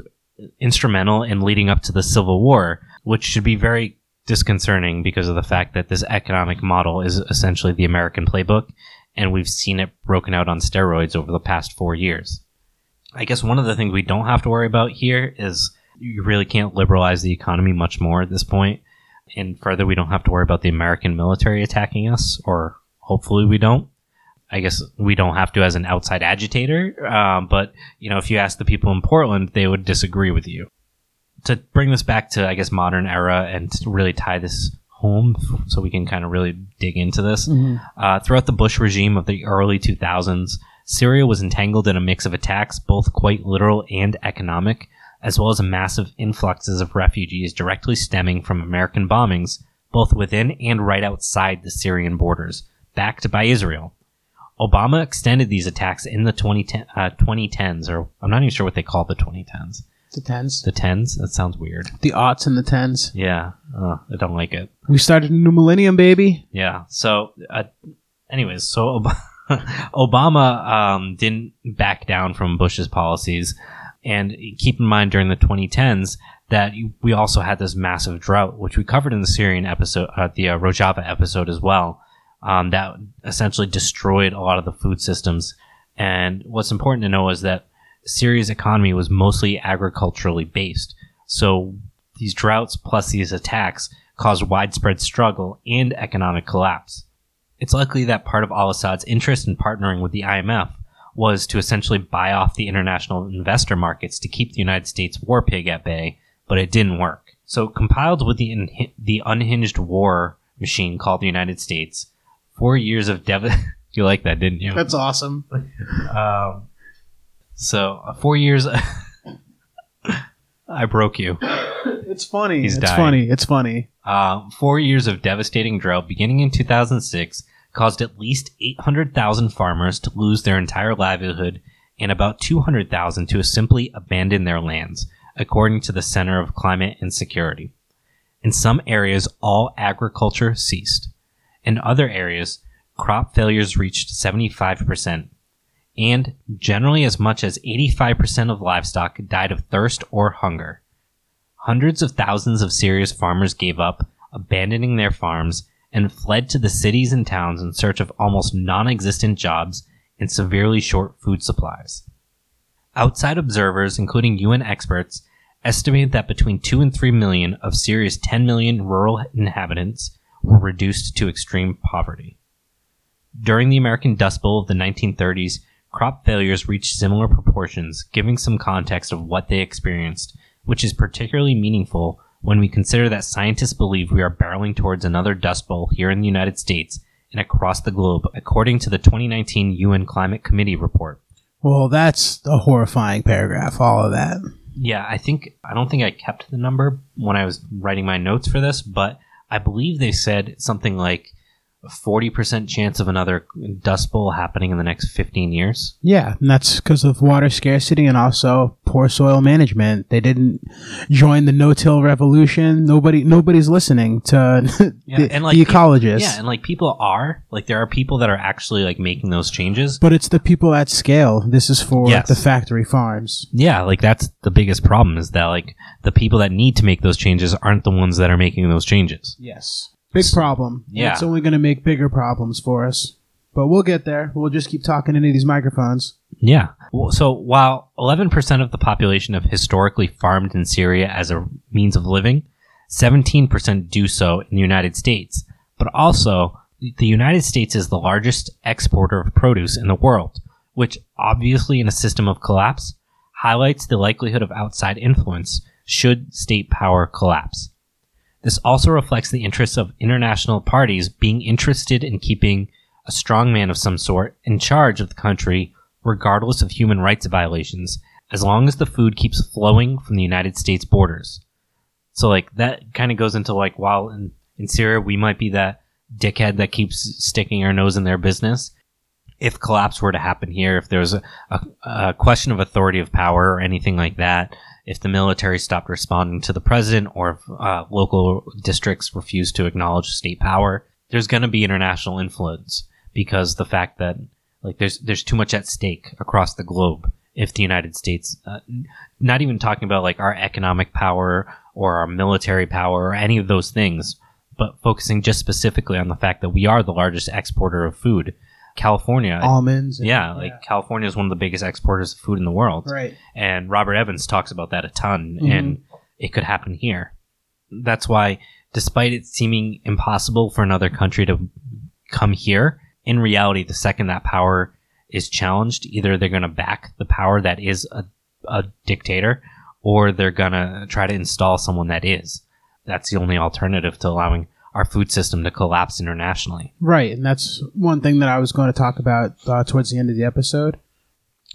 instrumental in leading up to the Civil War, which should be very disconcerting because of the fact that this economic model is essentially the American playbook, and we've seen it broken out on steroids over the past four years. I guess one of the things we don't have to worry about here is you really can't liberalize the economy much more at this point. And further, we don't have to worry about the American military attacking us, or hopefully we don't. I guess we don't have to as an outside agitator, um, but you know, if you ask the people in Portland, they would disagree with you. To bring this back to, I guess, modern era and to really tie this home, so we can kind of really dig into this. Mhm. Uh, throughout the Bush regime of the early 2000s, Syria was entangled in a mix of attacks, both quite literal and economic, as well as massive influxes of refugees directly stemming from American bombings, both within and right outside the Syrian borders, backed by Israel. Obama extended these attacks in the 2010, uh, 2010s, or I'm not even sure what they call the 2010s. The tens, The 10s? That sounds weird. the aughts, and the tens. Yeah, uh, I don't like it. We started a new millennium, baby. Yeah. So, uh, anyways, so Ob- Obama um, didn't back down from Bush's policies, and keep in mind during the 2010s that we also had this massive drought, which we covered in the Syrian episode, uh, the uh, Rojava episode as well, um, that essentially destroyed a lot of the food systems. And what's important to know is that Syria's economy was mostly agriculturally based. So these droughts plus these attacks caused widespread struggle and economic collapse. It's likely that part of al Assad's interest in partnering with the IMF was to essentially buy off the international investor markets to keep the United States war pig at bay, but it didn't work. So, compiled with the, inhi- the unhinged war machine called the United States, four years of dev. you like that, didn't you? That's awesome. Um, so, uh, four years. I broke you. It's funny. He's it's dying. funny. It's funny. Uh, four years of devastating drought beginning in 2006 caused at least 800,000 farmers to lose their entire livelihood and about 200,000 to simply abandon their lands, according to the Center of Climate and Security. In some areas, all agriculture ceased. In other areas, crop failures reached 75%, and generally as much as 85% of livestock died of thirst or hunger. Hundreds of thousands of serious farmers gave up, abandoning their farms, and fled to the cities and towns in search of almost non existent jobs and severely short food supplies. Outside observers, including UN experts, estimate that between 2 and 3 million of Syria's 10 million rural inhabitants were reduced to extreme poverty. During the American Dust Bowl of the 1930s, crop failures reached similar proportions, giving some context of what they experienced, which is particularly meaningful when we consider that scientists believe we are barreling towards another Dust Bowl here in the United States and across the globe, according to the 2019 UN Climate Committee report. Well, that's a horrifying paragraph, all of that. Yeah, I think I don't think I kept the number when I was writing my notes for this, but I believe they said something like 40% chance of another dust bowl happening in the next 15 years. Yeah, and that's because of water scarcity and also poor soil management. They didn't join the no-till revolution. Nobody, nobody's listening to Yeah, the, and like the ecologists. Yeah, and like people are like there are people that are actually like making those changes. but it's the people at scale. This is for Yes. the factory farms. Yeah, like that's the biggest problem is that like the people that need to make those changes aren't the ones that are making those changes. Yes. Big problem. And Yeah. It's only going to make bigger problems for us. But we'll get there. We'll just keep talking into these microphones. Yeah. Well, So while 11% of the population have historically farmed in Syria as a means of living, 17% do so in the United States. But also, the United States is the largest exporter of produce in the world, which obviously in a system of collapse highlights the likelihood of outside influence should state power collapse. This also reflects the interests of international parties being interested in keeping a strongman of some sort in charge of the country regardless of human rights violations, as long as the food keeps flowing from the United States borders. So, like, that kind of goes into, like, while in, in Syria we might be that dickhead that keeps sticking our nose in their business, if collapse were to happen here, if there was a, a, a question of authority of power or anything like that, if the military stopped responding to the president or if uh, local districts refused to acknowledge state power, there's going to be international influence because the fact that like there's there's too much at stake across the globe if the United States, uh, not even talking about like our economic power or our military power or any of those things, but focusing just specifically on the fact that we are the largest exporter of food. California, Almonds. and- yeah, like California is one of the biggest exporters of food in the world. Right. And Robert Evans talks about that a ton, Mhm. and it could happen here. That's why, despite it seeming impossible for another country to come here, in reality, the second that power is challenged, either they're going to back the power that is a, a dictator, or they're going to try to install someone that is. That's the only alternative to allowing our food system to collapse internationally. Right. And that's one thing that I was going to talk about uh, towards the end of the episode.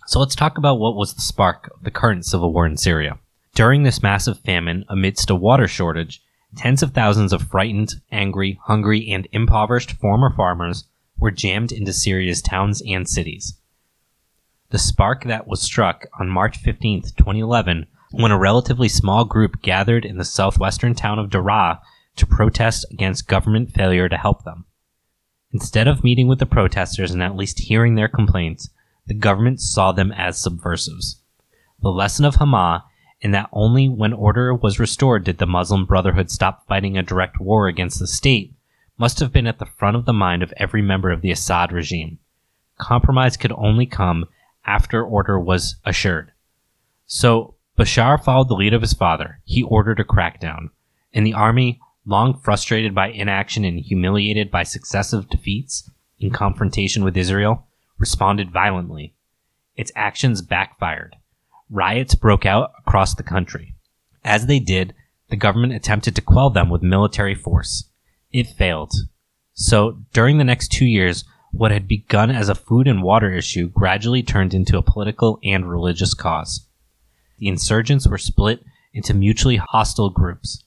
So let's talk about what was the spark of the current civil war in Syria. During this massive famine, amidst a water shortage, tens of thousands of frightened, angry, hungry, and impoverished former farmers were jammed into Syria's towns and cities. The spark that was struck on March 15, 2011, when a relatively small group gathered in the southwestern town of Daraa to protest against government failure to help them. Instead of meeting with the protesters and at least hearing their complaints, the government saw them as subversives. The lesson of Hamas, in that only when order was restored did the Muslim Brotherhood stop fighting a direct war against the state, must have been at the front of the mind of every member of the Assad regime. Compromise could only come after order was assured. So Bashar followed the lead of his father. He ordered a crackdown, and the army, long frustrated by inaction and humiliated by successive defeats in confrontation with Israel, responded violently. Its actions backfired. Riots broke out across the country. As they did, the government attempted to quell them with military force. It failed. So, during the next two years, what had begun as a food and water issue gradually turned into a political and religious cause. The insurgents were split into mutually hostile groups.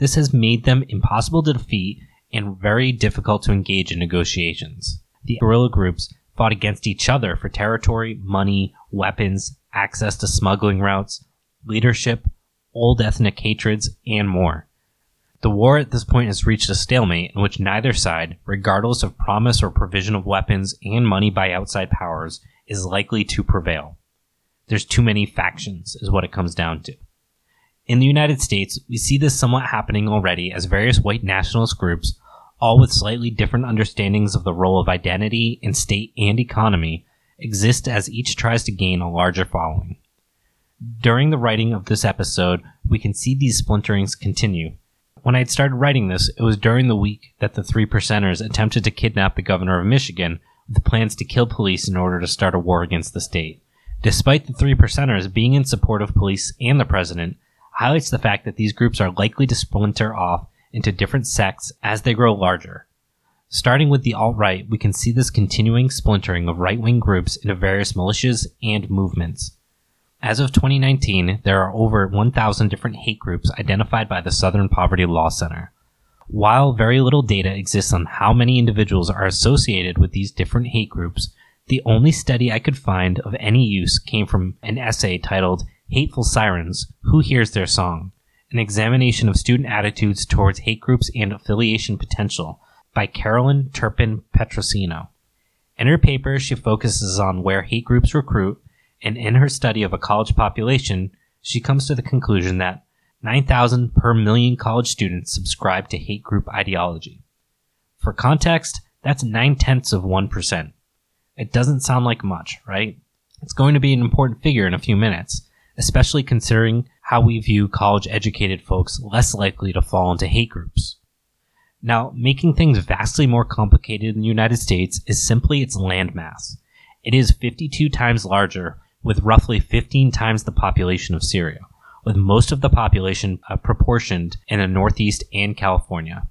This has made them impossible to defeat and very difficult to engage in negotiations. The guerrilla groups fought against each other for territory, money, weapons, access to smuggling routes, leadership, old ethnic hatreds, and more. The war at this point has reached a stalemate in which neither side, regardless of promise or provision of weapons and money by outside powers, is likely to prevail. There's too many factions, is what it comes down to. In the United States, we see this somewhat happening already as various white nationalist groups, all with slightly different understandings of the role of identity in state and economy, exist as each tries to gain a larger following. During the writing of this episode, we can see these splinterings continue. When I had started writing this, it was during the week that the three percenters attempted to kidnap the governor of Michigan with plans to kill police in order to start a war against the state. Despite the three percenters being in support of police and the president, highlights the fact that these groups are likely to splinter off into different sects as they grow larger. Starting with the alt right, we can see this continuing splintering of right wing groups into various militias and movements. As of 2019, there are over 1,000 different hate groups identified by the Southern Poverty Law Center. While very little data exists on how many individuals are associated with these different hate groups, the only study I could find of any use came from an essay titled Hateful Sirens Who Hears Their Song? An examination of student attitudes towards hate groups and affiliation potential by Carolyn Turpin Petrosino. In her paper, she focuses on where hate groups recruit, and in her study of a college population, she comes to the conclusion that 9,000 per million college students subscribe to hate group ideology. For context, that's nine tenths of 1%. It doesn't sound like much, right? It's going to be an important figure in a few minutes, especially considering how we view college educated folks less likely to fall into hate groups. Now, making things vastly more complicated in the United States is simply its landmass. It is 52 times larger, with roughly 15 times the population of Syria, with most of the population uh, proportioned in the Northeast and California.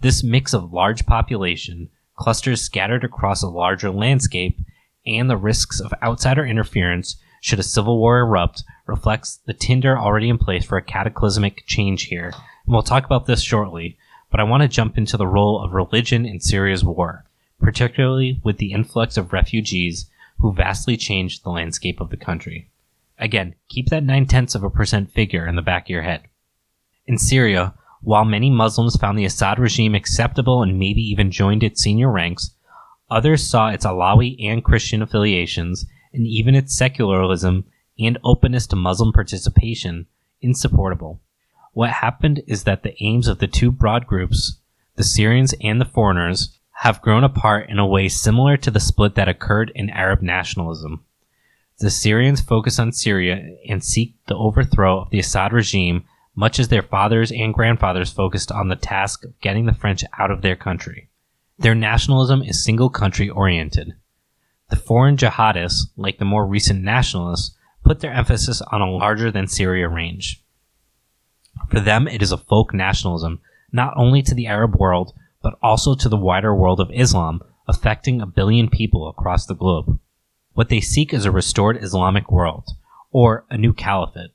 This mix of large population, clusters scattered across a larger landscape, and the risks of outsider interference should a civil war erupt, reflects the tinder already in place for a cataclysmic change here. And we'll talk about this shortly, but I want to jump into the role of religion in Syria's war, particularly with the influx of refugees who vastly changed the landscape of the country. Again, keep that nine tenths of a percent figure in the back of your head. In Syria, while many Muslims found the Assad regime acceptable and maybe even joined its senior ranks, others saw its Alawi and Christian affiliations and even its secularism and openness to Muslim participation insupportable. What happened is that the aims of the two broad groups, the Syrians and the foreigners, have grown apart in a way similar to the split that occurred in Arab nationalism. The Syrians focus on Syria and seek the overthrow of the Assad regime much as their fathers and grandfathers focused on the task of getting the French out of their country. Their nationalism is single country oriented. The foreign jihadists, like the more recent nationalists, put their emphasis on a larger than Syria range. For them, it is a folk nationalism, not only to the Arab world, but also to the wider world of Islam, affecting a billion people across the globe. What they seek is a restored Islamic world, or a new caliphate.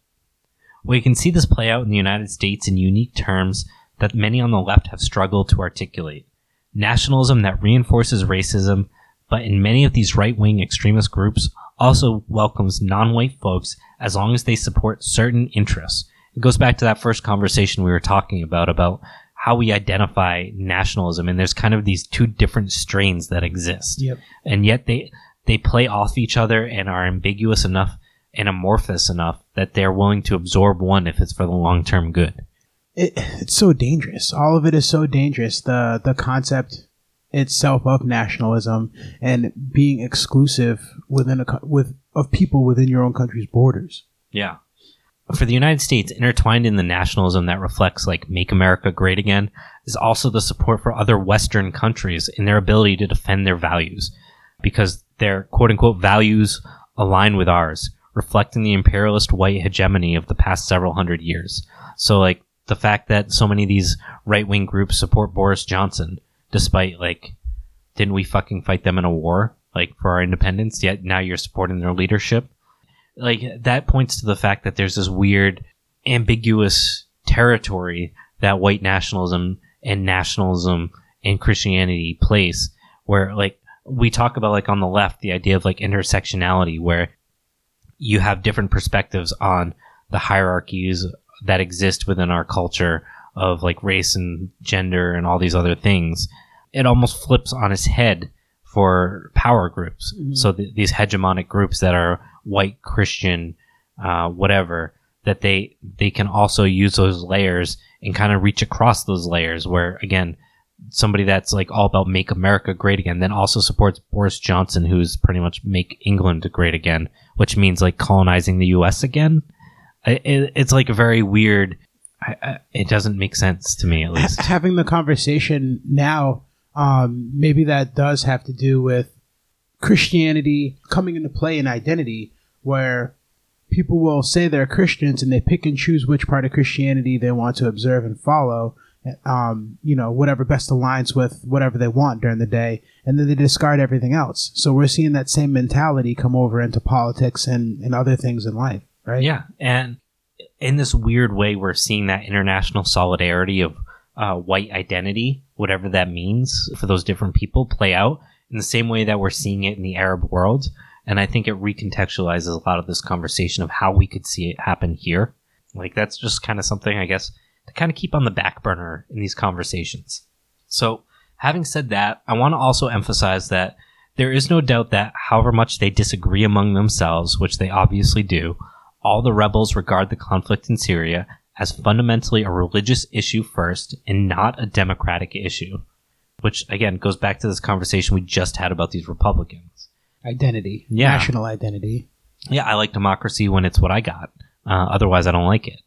We can see this play out in the United States in unique terms that many on the left have struggled to articulate. Nationalism that reinforces racism but in many of these right wing extremist groups also welcomes non white folks as long as they support certain interests. It goes back to that first conversation we were talking about, about how we identify nationalism. And there's kind of these two different strains that exist. Yep. And yet they, they play off each other and are ambiguous enough and amorphous enough that they're willing to absorb one if it's for the long term good. It, it's so dangerous. All of it is so dangerous. The the concept itself of nationalism and being exclusive within a with of people within your own country's borders. Yeah. For the United States, intertwined in the nationalism that reflects like make America great again is also the support for other Western countries in their ability to defend their values because their quote unquote values align with ours, reflecting the imperialist white hegemony of the past several hundred years. So like the fact that so many of these right wing groups support Boris Johnson despite like didn't we fucking fight them in a war like for our independence yet now you're supporting their leadership? Like that points to the fact that there's this weird ambiguous territory that white nationalism and nationalism and Christianity place where like we talk about like on the left the idea of like intersectionality where you have different perspectives on the hierarchies that exist within our culture of like race and gender and all these other things it almost flips on its head for power groups Mhm. so th- these hegemonic groups that are white christian uh, whatever that they they can also use those layers and kind of reach across those layers where again somebody that's like all about make america great again then also supports boris johnson who's pretty much make england great again which means like colonizing the us again it, it's like a very weird I, I, it doesn't make sense to me at least Ha- having the conversation now, um, maybe that does have to do with Christianity coming into play in identity, where people will say they're Christians and they pick and choose which part of Christianity they want to observe and follow. Um, you know, whatever best aligns with whatever they want during the day, and then they discard everything else. So we're seeing that same mentality come over into politics and, and other things in life, right? Yeah, and in this weird way, we're seeing that international solidarity of uh, white identity, whatever that means for those different people, play out in the same way that we're seeing it in the Arab world. And I think it recontextualizes a lot of this conversation of how we could see it happen here. Like that's just kind of something, I guess, to kind of keep on the back burner in these conversations. So, having said that, I want to also emphasize that there is no doubt that however much they disagree among themselves, which they obviously do, all the rebels regard the conflict in Syria as fundamentally a religious issue first and not a democratic issue. Which, again, goes back to this conversation we just had about these Republicans. Identity, Yeah. national identity. Yeah, I like democracy when it's what I got. Uh, otherwise, I don't like it.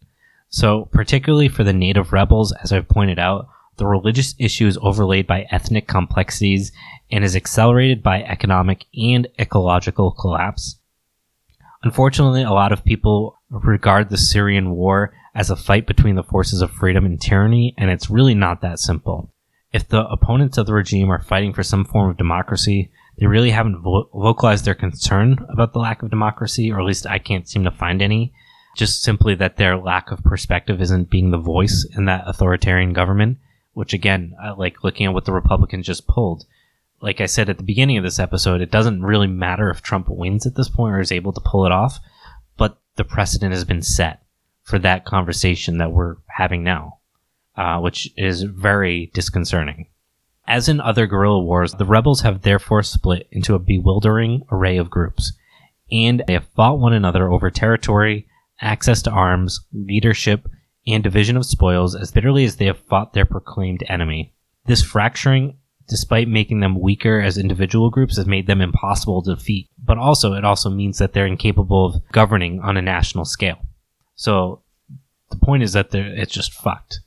So, particularly for the native rebels, as I've pointed out, the religious issue is overlaid by ethnic complexities and is accelerated by economic and ecological collapse. Unfortunately, a lot of people regard the Syrian war as a fight between the forces of freedom and tyranny, and it's really not that simple. If the opponents of the regime are fighting for some form of democracy, they really haven't vo- vocalized their concern about the lack of democracy, or at least I can't seem to find any. Just simply that their lack of perspective isn't being the voice in that authoritarian government, which again, I like looking at what the Republicans just pulled. Like I said at the beginning of this episode, it doesn't really matter if Trump wins at this point or is able to pull it off, but the precedent has been set for that conversation that we're having now, uh, which is very disconcerting. As in other guerrilla wars, the rebels have therefore split into a bewildering array of groups, and they have fought one another over territory, access to arms, leadership, and division of spoils as bitterly as they have fought their proclaimed enemy. This fracturing, despite making them weaker as individual groups, has made them impossible to defeat, but also it also means that they're incapable of governing on a national scale. So the point is that it's just fucked.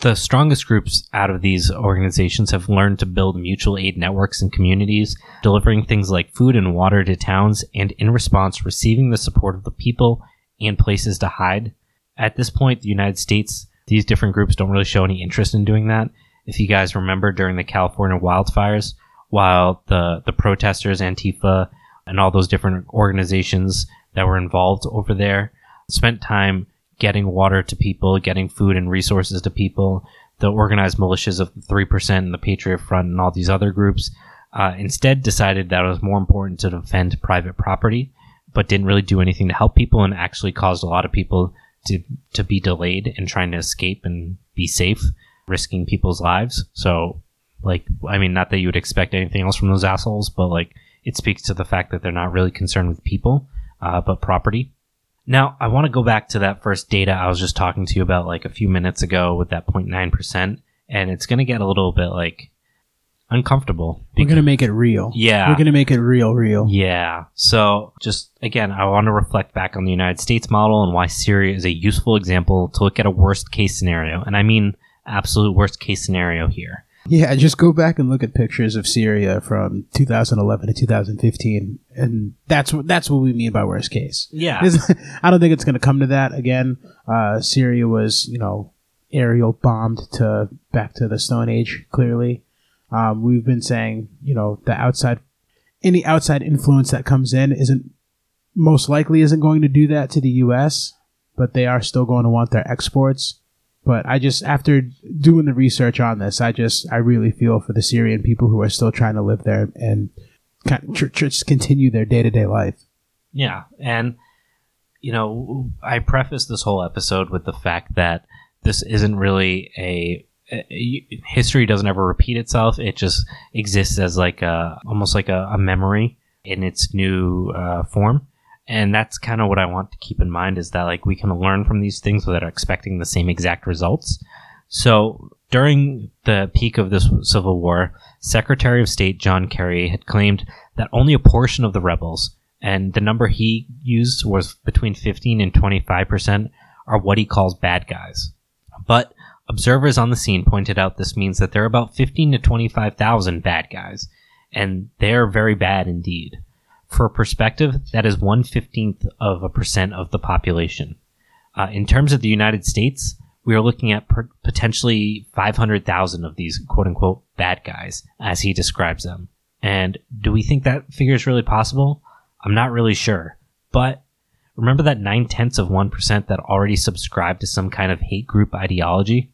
The strongest groups out of these organizations have learned to build mutual aid networks and communities, delivering things like food and water to towns, and in response, receiving the support of the people and places to hide. At this point, the United States, these different groups don't really show any interest in doing that. If you guys remember during the California wildfires, while the, the protesters, Antifa, and all those different organizations that were involved over there spent time getting water to people, getting food and resources to people. The organized militias of the 3% and the Patriot Front and all these other groups uh, instead decided that it was more important to defend private property, but didn't really do anything to help people and actually caused a lot of people to, to be delayed in trying to escape and be safe, risking people's lives. So, like, I mean, not that you would expect anything else from those assholes, but like, it speaks to the fact that they're not really concerned with people, uh, but property. Now, I want to go back to that first data I was just talking to you about like a few minutes ago with that 0.9%, and it's going to get a little bit like uncomfortable. We're gonna make it real. Yeah. We're gonna make it real, real. Yeah. So, just again, I want to reflect back on the United States model and why Syria is a useful example to look at a worst case scenario. And I mean absolute worst case scenario here. Yeah, just go back and look at pictures of Syria from 2011 to 2015, and that's what that's what we mean by worst case. Yeah. It's- I don't think it's going to come to that again. Uh, Syria was, you know, aerial bombed to back to the Stone Age. Clearly, um, we've been saying, you know, the outside, any outside influence that comes in isn't most likely isn't going to do that to the U.S., but they are still going to want their exports. But I just after doing the research on this, I just I really feel for the Syrian people who are still trying to live there and kind of tr- tr- just continue their day to day life. Yeah, and you know, I preface this whole episode with the fact that this isn't really a, a history doesn't ever repeat itself. It just exists as like a almost like a, a memory in its new uh, form. And that's kind of what I want to keep in mind is that like we can learn from these things without expecting the same exact results. So during the peak of this civil war, Secretary of State John Kerry had claimed that only a portion of the rebels, and the number he used was between 15 and 25 percent, are what he calls bad guys. But observers on the scene pointed out this means that there are about 15 to 25,000 bad guys, and they're very bad indeed. For perspective, that is one fifteenth of a percent of the population. Uh, in terms of the United States, we are looking at per- potentially 500,000 of these quote unquote bad guys, as he describes them. And do we think that figure is really possible? I'm not really sure. But remember that nine tenths of 1% that already subscribe to some kind of hate group ideology?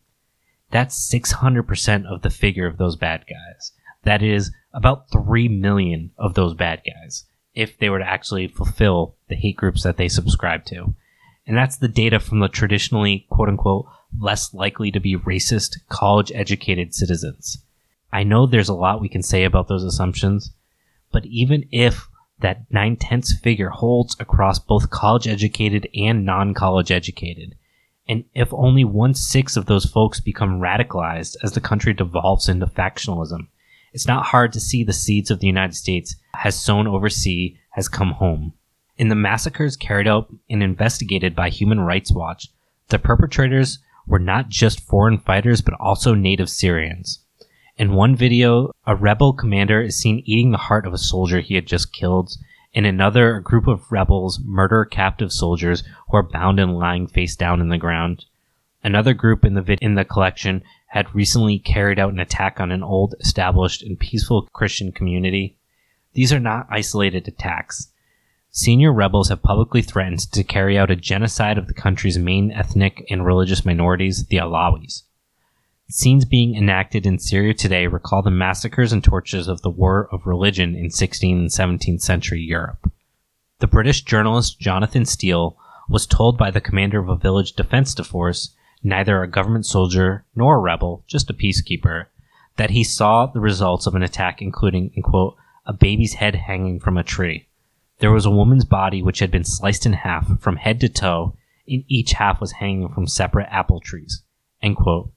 That's 600% of the figure of those bad guys. That is about 3 million of those bad guys if they were to actually fulfill the hate groups that they subscribe to. And that's the data from the traditionally, quote unquote, less likely to be racist, college educated citizens. I know there's a lot we can say about those assumptions, but even if that nine tenths figure holds across both college educated and non college educated, and if only one sixth of those folks become radicalized as the country devolves into factionalism, it's not hard to see the seeds of the United States has sown overseas has come home. In the massacres carried out and investigated by Human Rights Watch, the perpetrators were not just foreign fighters but also native Syrians. In one video, a rebel commander is seen eating the heart of a soldier he had just killed. In another, a group of rebels murder captive soldiers who are bound and lying face down in the ground. Another group in the vid- in the collection had recently carried out an attack on an old, established, and peaceful Christian community. These are not isolated attacks. Senior rebels have publicly threatened to carry out a genocide of the country's main ethnic and religious minorities, the Alawis. Scenes being enacted in Syria today recall the massacres and tortures of the War of Religion in 16th and 17th century Europe. The British journalist Jonathan Steele was told by the commander of a village defense force, neither a government soldier nor a rebel, just a peacekeeper, that he saw the results of an attack including, in quote, a baby's head hanging from a tree. There was a woman's body which had been sliced in half from head to toe, and each half was hanging from separate apple trees. End quote.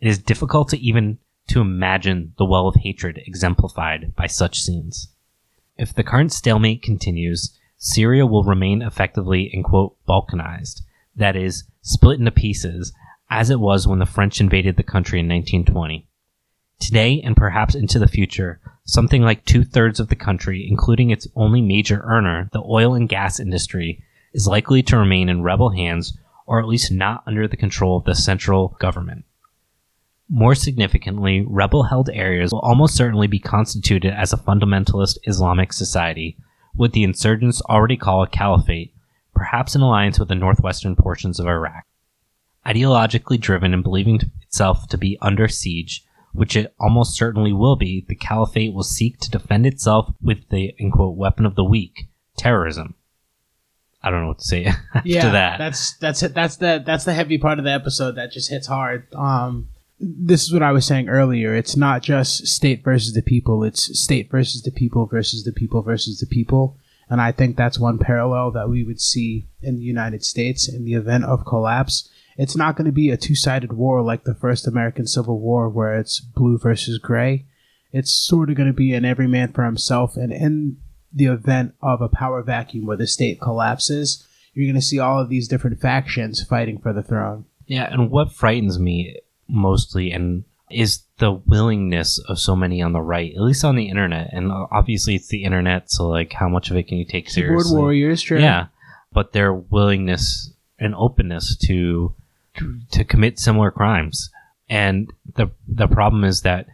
It is difficult to even to imagine the well of hatred exemplified by such scenes. If the current stalemate continues, Syria will remain effectively, in quote, balkanized, that is, split into pieces, as it was when the French invaded the country in 1920. Today, and perhaps into the future, something like two thirds of the country, including its only major earner, the oil and gas industry, is likely to remain in rebel hands or at least not under the control of the central government. More significantly, rebel held areas will almost certainly be constituted as a fundamentalist Islamic society, what the insurgents already call a caliphate, perhaps in alliance with the northwestern portions of Iraq. Ideologically driven and believing itself to be under siege, which it almost certainly will be, the caliphate will seek to defend itself with the quote, weapon of the weak, terrorism. I don't know what to say after yeah, that. that's that's it. That's the that's the heavy part of the episode that just hits hard. Um, this is what I was saying earlier. It's not just state versus the people. It's state versus the people versus the people versus the people. And I think that's one parallel that we would see in the United States in the event of collapse. It's not going to be a two sided war like the first American Civil War where it's blue versus gray. It's sort of going to be an every man for himself. And in the event of a power vacuum where the state collapses, you're going to see all of these different factions fighting for the throne. Yeah, and what frightens me mostly and is the willingness of so many on the right, at least on the internet, and obviously it's the internet, so like how much of it can you take Keyboard seriously? warriors. Yeah, but their willingness and openness to to commit similar crimes, and the the problem is that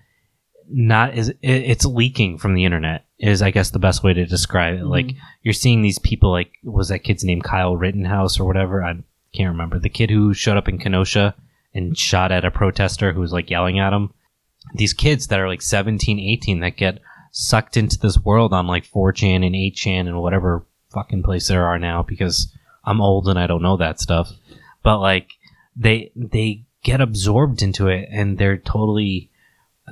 not is it, it's leaking from the internet is I guess the best way to describe it. Like mm-hmm. you're seeing these people like was that kid's name Kyle Rittenhouse or whatever I can't remember the kid who showed up in Kenosha and shot at a protester who was like yelling at him. These kids that are like 17, 18 that get sucked into this world on like 4chan and 8chan and whatever fucking place there are now because I'm old and I don't know that stuff. But like they they get absorbed into it and they're totally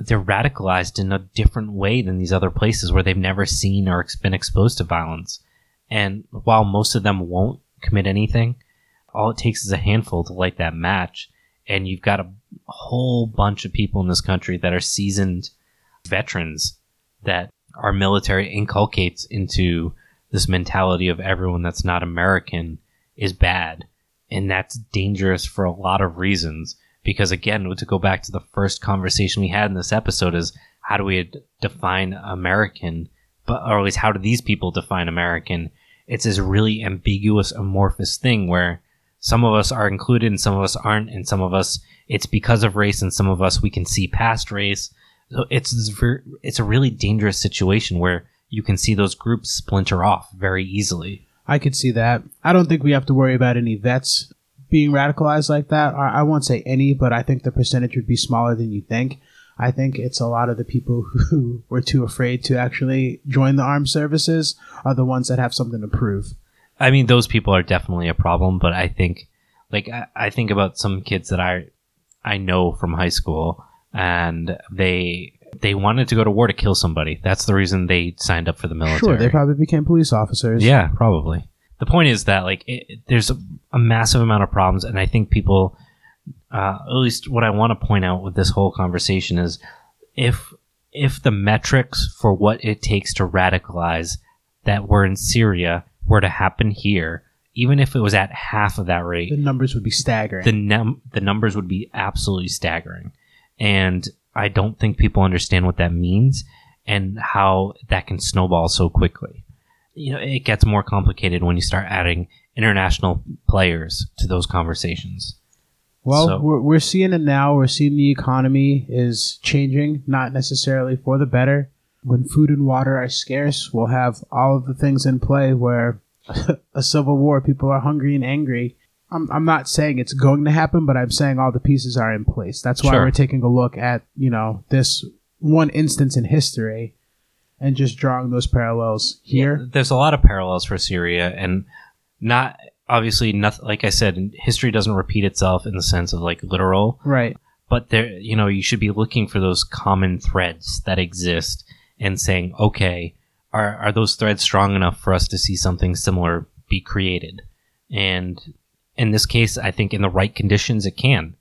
they're radicalized in a different way than these other places where they've never seen or been exposed to violence. And while most of them won't commit anything, all it takes is a handful to light that match. And you've got a whole bunch of people in this country that are seasoned veterans that our military inculcates into this mentality of everyone that's not American is bad. And that's dangerous for a lot of reasons. Because again, to go back to the first conversation we had in this episode is how do we define American, but or at least how do these people define American? It's this really ambiguous, amorphous thing where some of us are included and some of us aren't, and some of us it's because of race, and some of us we can see past race. So it's it's a really dangerous situation where you can see those groups splinter off very easily. I could see that. I don't think we have to worry about any vets being radicalized like that. I won't say any, but I think the percentage would be smaller than you think. I think it's a lot of the people who were too afraid to actually join the armed services are the ones that have something to prove. I mean, those people are definitely a problem, but I think, like, I, I think about some kids that I, I know from high school, and they they wanted to go to war to kill somebody. That's the reason they signed up for the military. Sure, they probably became police officers. Yeah, probably. The point is that like it, there's a, a, massive amount of problems, and I think people, uh, at least what I want to point out with this whole conversation is, if if the metrics for what it takes to radicalize that were in Syria were to happen here, even if it was at half of that rate, the numbers would be staggering. The num- the numbers would be absolutely staggering, and I don't think people understand what that means and how that can snowball so quickly. You know, it gets more complicated when you start adding international players to those conversations. Well, so, we're, we're seeing it now. We're seeing the economy is changing, not necessarily for the better. When food and water are scarce, we'll have all of the things in play where a civil war, people are hungry and angry, I'm, I'm not saying it's going to happen, but I'm saying all the pieces are in place. That's why sure. we're taking a look at, you know, this one instance in history and just drawing those parallels here. Yeah, there's a lot of parallels for Syria and not obviously nothing like I said, history doesn't repeat itself in the sense of like literal. Right. But there you know, you should be looking for those common threads that exist and saying, okay, are are those threads strong enough for us to see something similar be created? And in this case, I think in the right conditions, it can.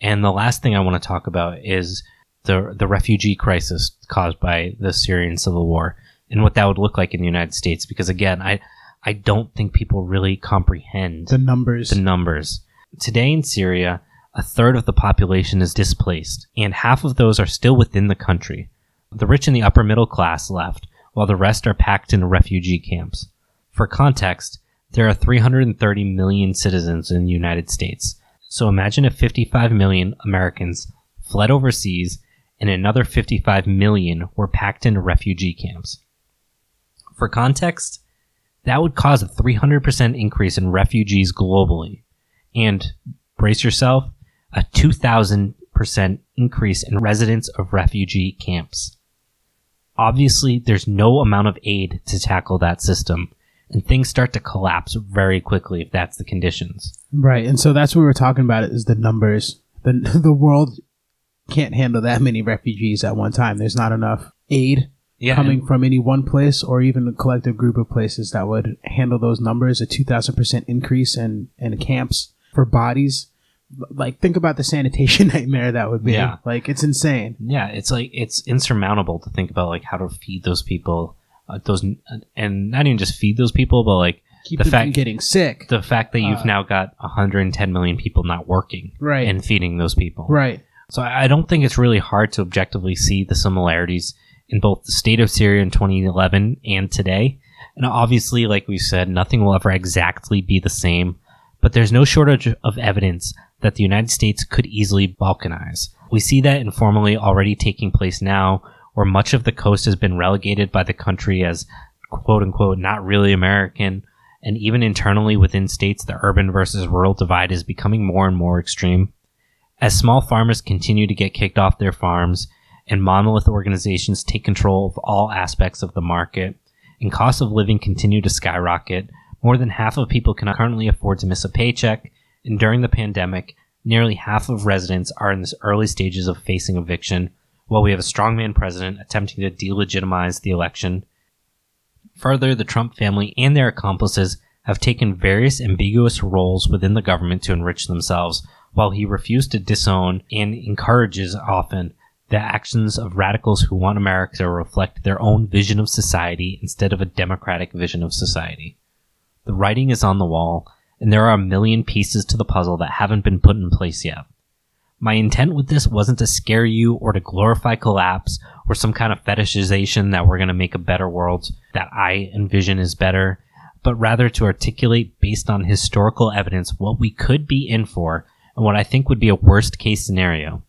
And the last thing I want to talk about is the the refugee crisis caused by the Syrian civil war and what that would look like in the United States. Because again, I I don't think people really comprehend the numbers. The numbers today in Syria, a third of the population is displaced, and half of those are still within the country. The rich and the upper middle class left, while the rest are packed in refugee camps. For context, there are 330 million citizens in the United States. So imagine if 55 million Americans fled overseas and another 55 million were packed in refugee camps. For context, that would cause a 300% increase in refugees globally and, brace yourself, a 2000% increase in residents of refugee camps. Obviously, there's no amount of aid to tackle that system, and things start to collapse very quickly if that's the conditions. Right, and so that's what we are talking about is the numbers. The the world can't handle that many refugees at one time. There's not enough aid yeah, coming from any one place or even a collective group of places that would handle those numbers. A two thousand percent increase in in camps for bodies. Like think about the sanitation nightmare that would be. Yeah. Like it's insane. Yeah, it's like it's insurmountable to think about like how to feed those people uh, those and not even just feed those people, but like keep the fact getting sick. The fact that you've uh, now got 110 million people not working, right, and feeding those people, right. So I don't think it's really hard to objectively see the similarities in both the state of Syria in 2011 and today. And obviously, like we said, nothing will ever exactly be the same, but there's no shortage of evidence that the United States could easily balkanize. We see that informally already taking place now where much of the coast has been relegated by the country as quote unquote not really American. And even internally within states, the urban versus rural divide is becoming more and more extreme. As small farmers continue to get kicked off their farms and monolith organizations take control of all aspects of the market, and costs of living continue to skyrocket, more than half of people can currently afford to miss a paycheck, and during the pandemic, nearly half of residents are in the early stages of facing eviction, while we have a strongman president attempting to delegitimize the election. Further, the Trump family and their accomplices have taken various ambiguous roles within the government to enrich themselves, while he refused to disown and encourages often the actions of radicals who want America to reflect their own vision of society instead of a democratic vision of society. The writing is on the wall, and there are a million pieces to the puzzle that haven't been put in place yet. My intent with this wasn't to scare you or to glorify collapse or some kind of fetishization that we're going to make a better world that I envision is better, but rather to articulate based on historical evidence what we could be in for and what I think would be a worst case scenario.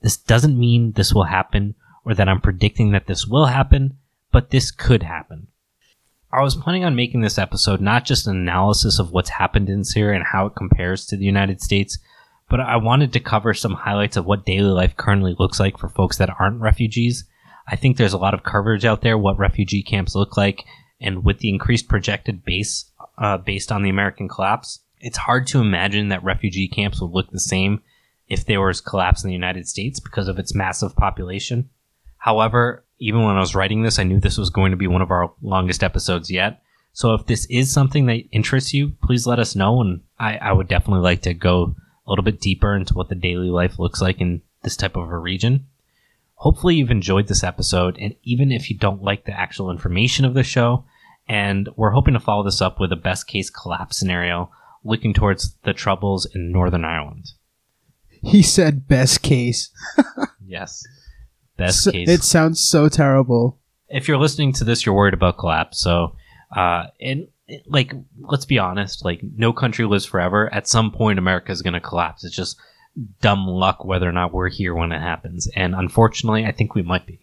This doesn't mean this will happen or that I'm predicting that this will happen, but this could happen. I was planning on making this episode not just an analysis of what's happened in Syria and how it compares to the United States, but I wanted to cover some highlights of what daily life currently looks like for folks that aren't refugees. I think there's a lot of coverage out there what refugee camps look like, and with the increased projected base uh, based on the American collapse, it's hard to imagine that refugee camps would look the same if there was collapse in the United States because of its massive population. However, even when I was writing this, I knew this was going to be one of our longest episodes yet. So if this is something that interests you, please let us know, and I, I would definitely like to go a little bit deeper into what the daily life looks like in this type of a region. Hopefully, you've enjoyed this episode, and even if you don't like the actual information of the show, and we're hoping to follow this up with a best case collapse scenario looking towards the troubles in Northern Ireland. He said best case. Yes. Best So- case. It sounds so terrible. if you're listening to this, you're worried about collapse. So, uh, and like, let's be honest, like, no country lives forever. At some point, America is going to collapse. It's just dumb luck whether or not we're here when it happens. And unfortunately, I think we might be.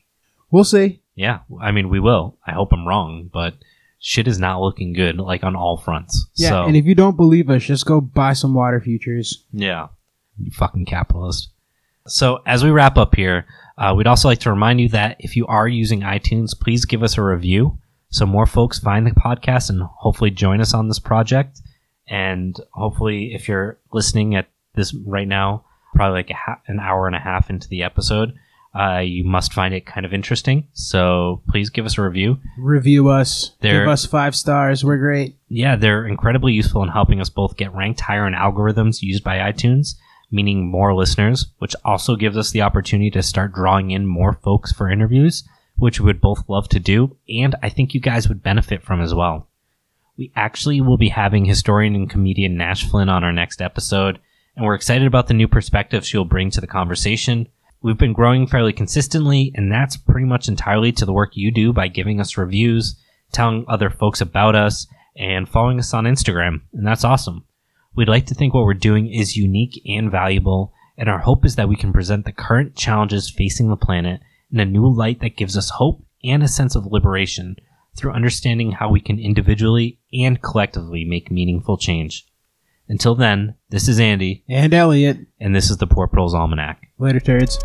We'll see. Yeah. I mean, we will. I hope I'm wrong, but shit is not looking good, like, on all fronts. Yeah, So, and if you don't believe us, just go buy some water futures. Yeah. You fucking capitalist. So, as we wrap up here, uh, we'd also like to remind you that if you are using iTunes, please give us a review so more folks find the podcast and hopefully join us on this project. And hopefully, if you're listening at this right now, probably like a ha- an hour and a half into the episode, uh, you must find it kind of interesting. So, please give us a review. Review us. There- Give us five stars. We're great. Yeah, they're incredibly useful in helping us both get ranked higher in algorithms used by iTunes, meaning more listeners, which also gives us the opportunity to start drawing in more folks for interviews, which we would both love to do, and I think you guys would benefit from as well. We actually will be having historian and comedian Nash Flynn on our next episode, and we're excited about the new perspective she'll bring to the conversation. We've been growing fairly consistently, and that's pretty much entirely to the work you do by giving us reviews, telling other folks about us, and following us on Instagram, and that's awesome. We'd like to think what we're doing is unique and valuable, and our hope is that we can present the current challenges facing the planet in a new light that gives us hope and a sense of liberation through understanding how we can individually and collectively make meaningful change. Until then, this is Andy, And Elliot. and this is the Poor Proles Almanac. Later, turds.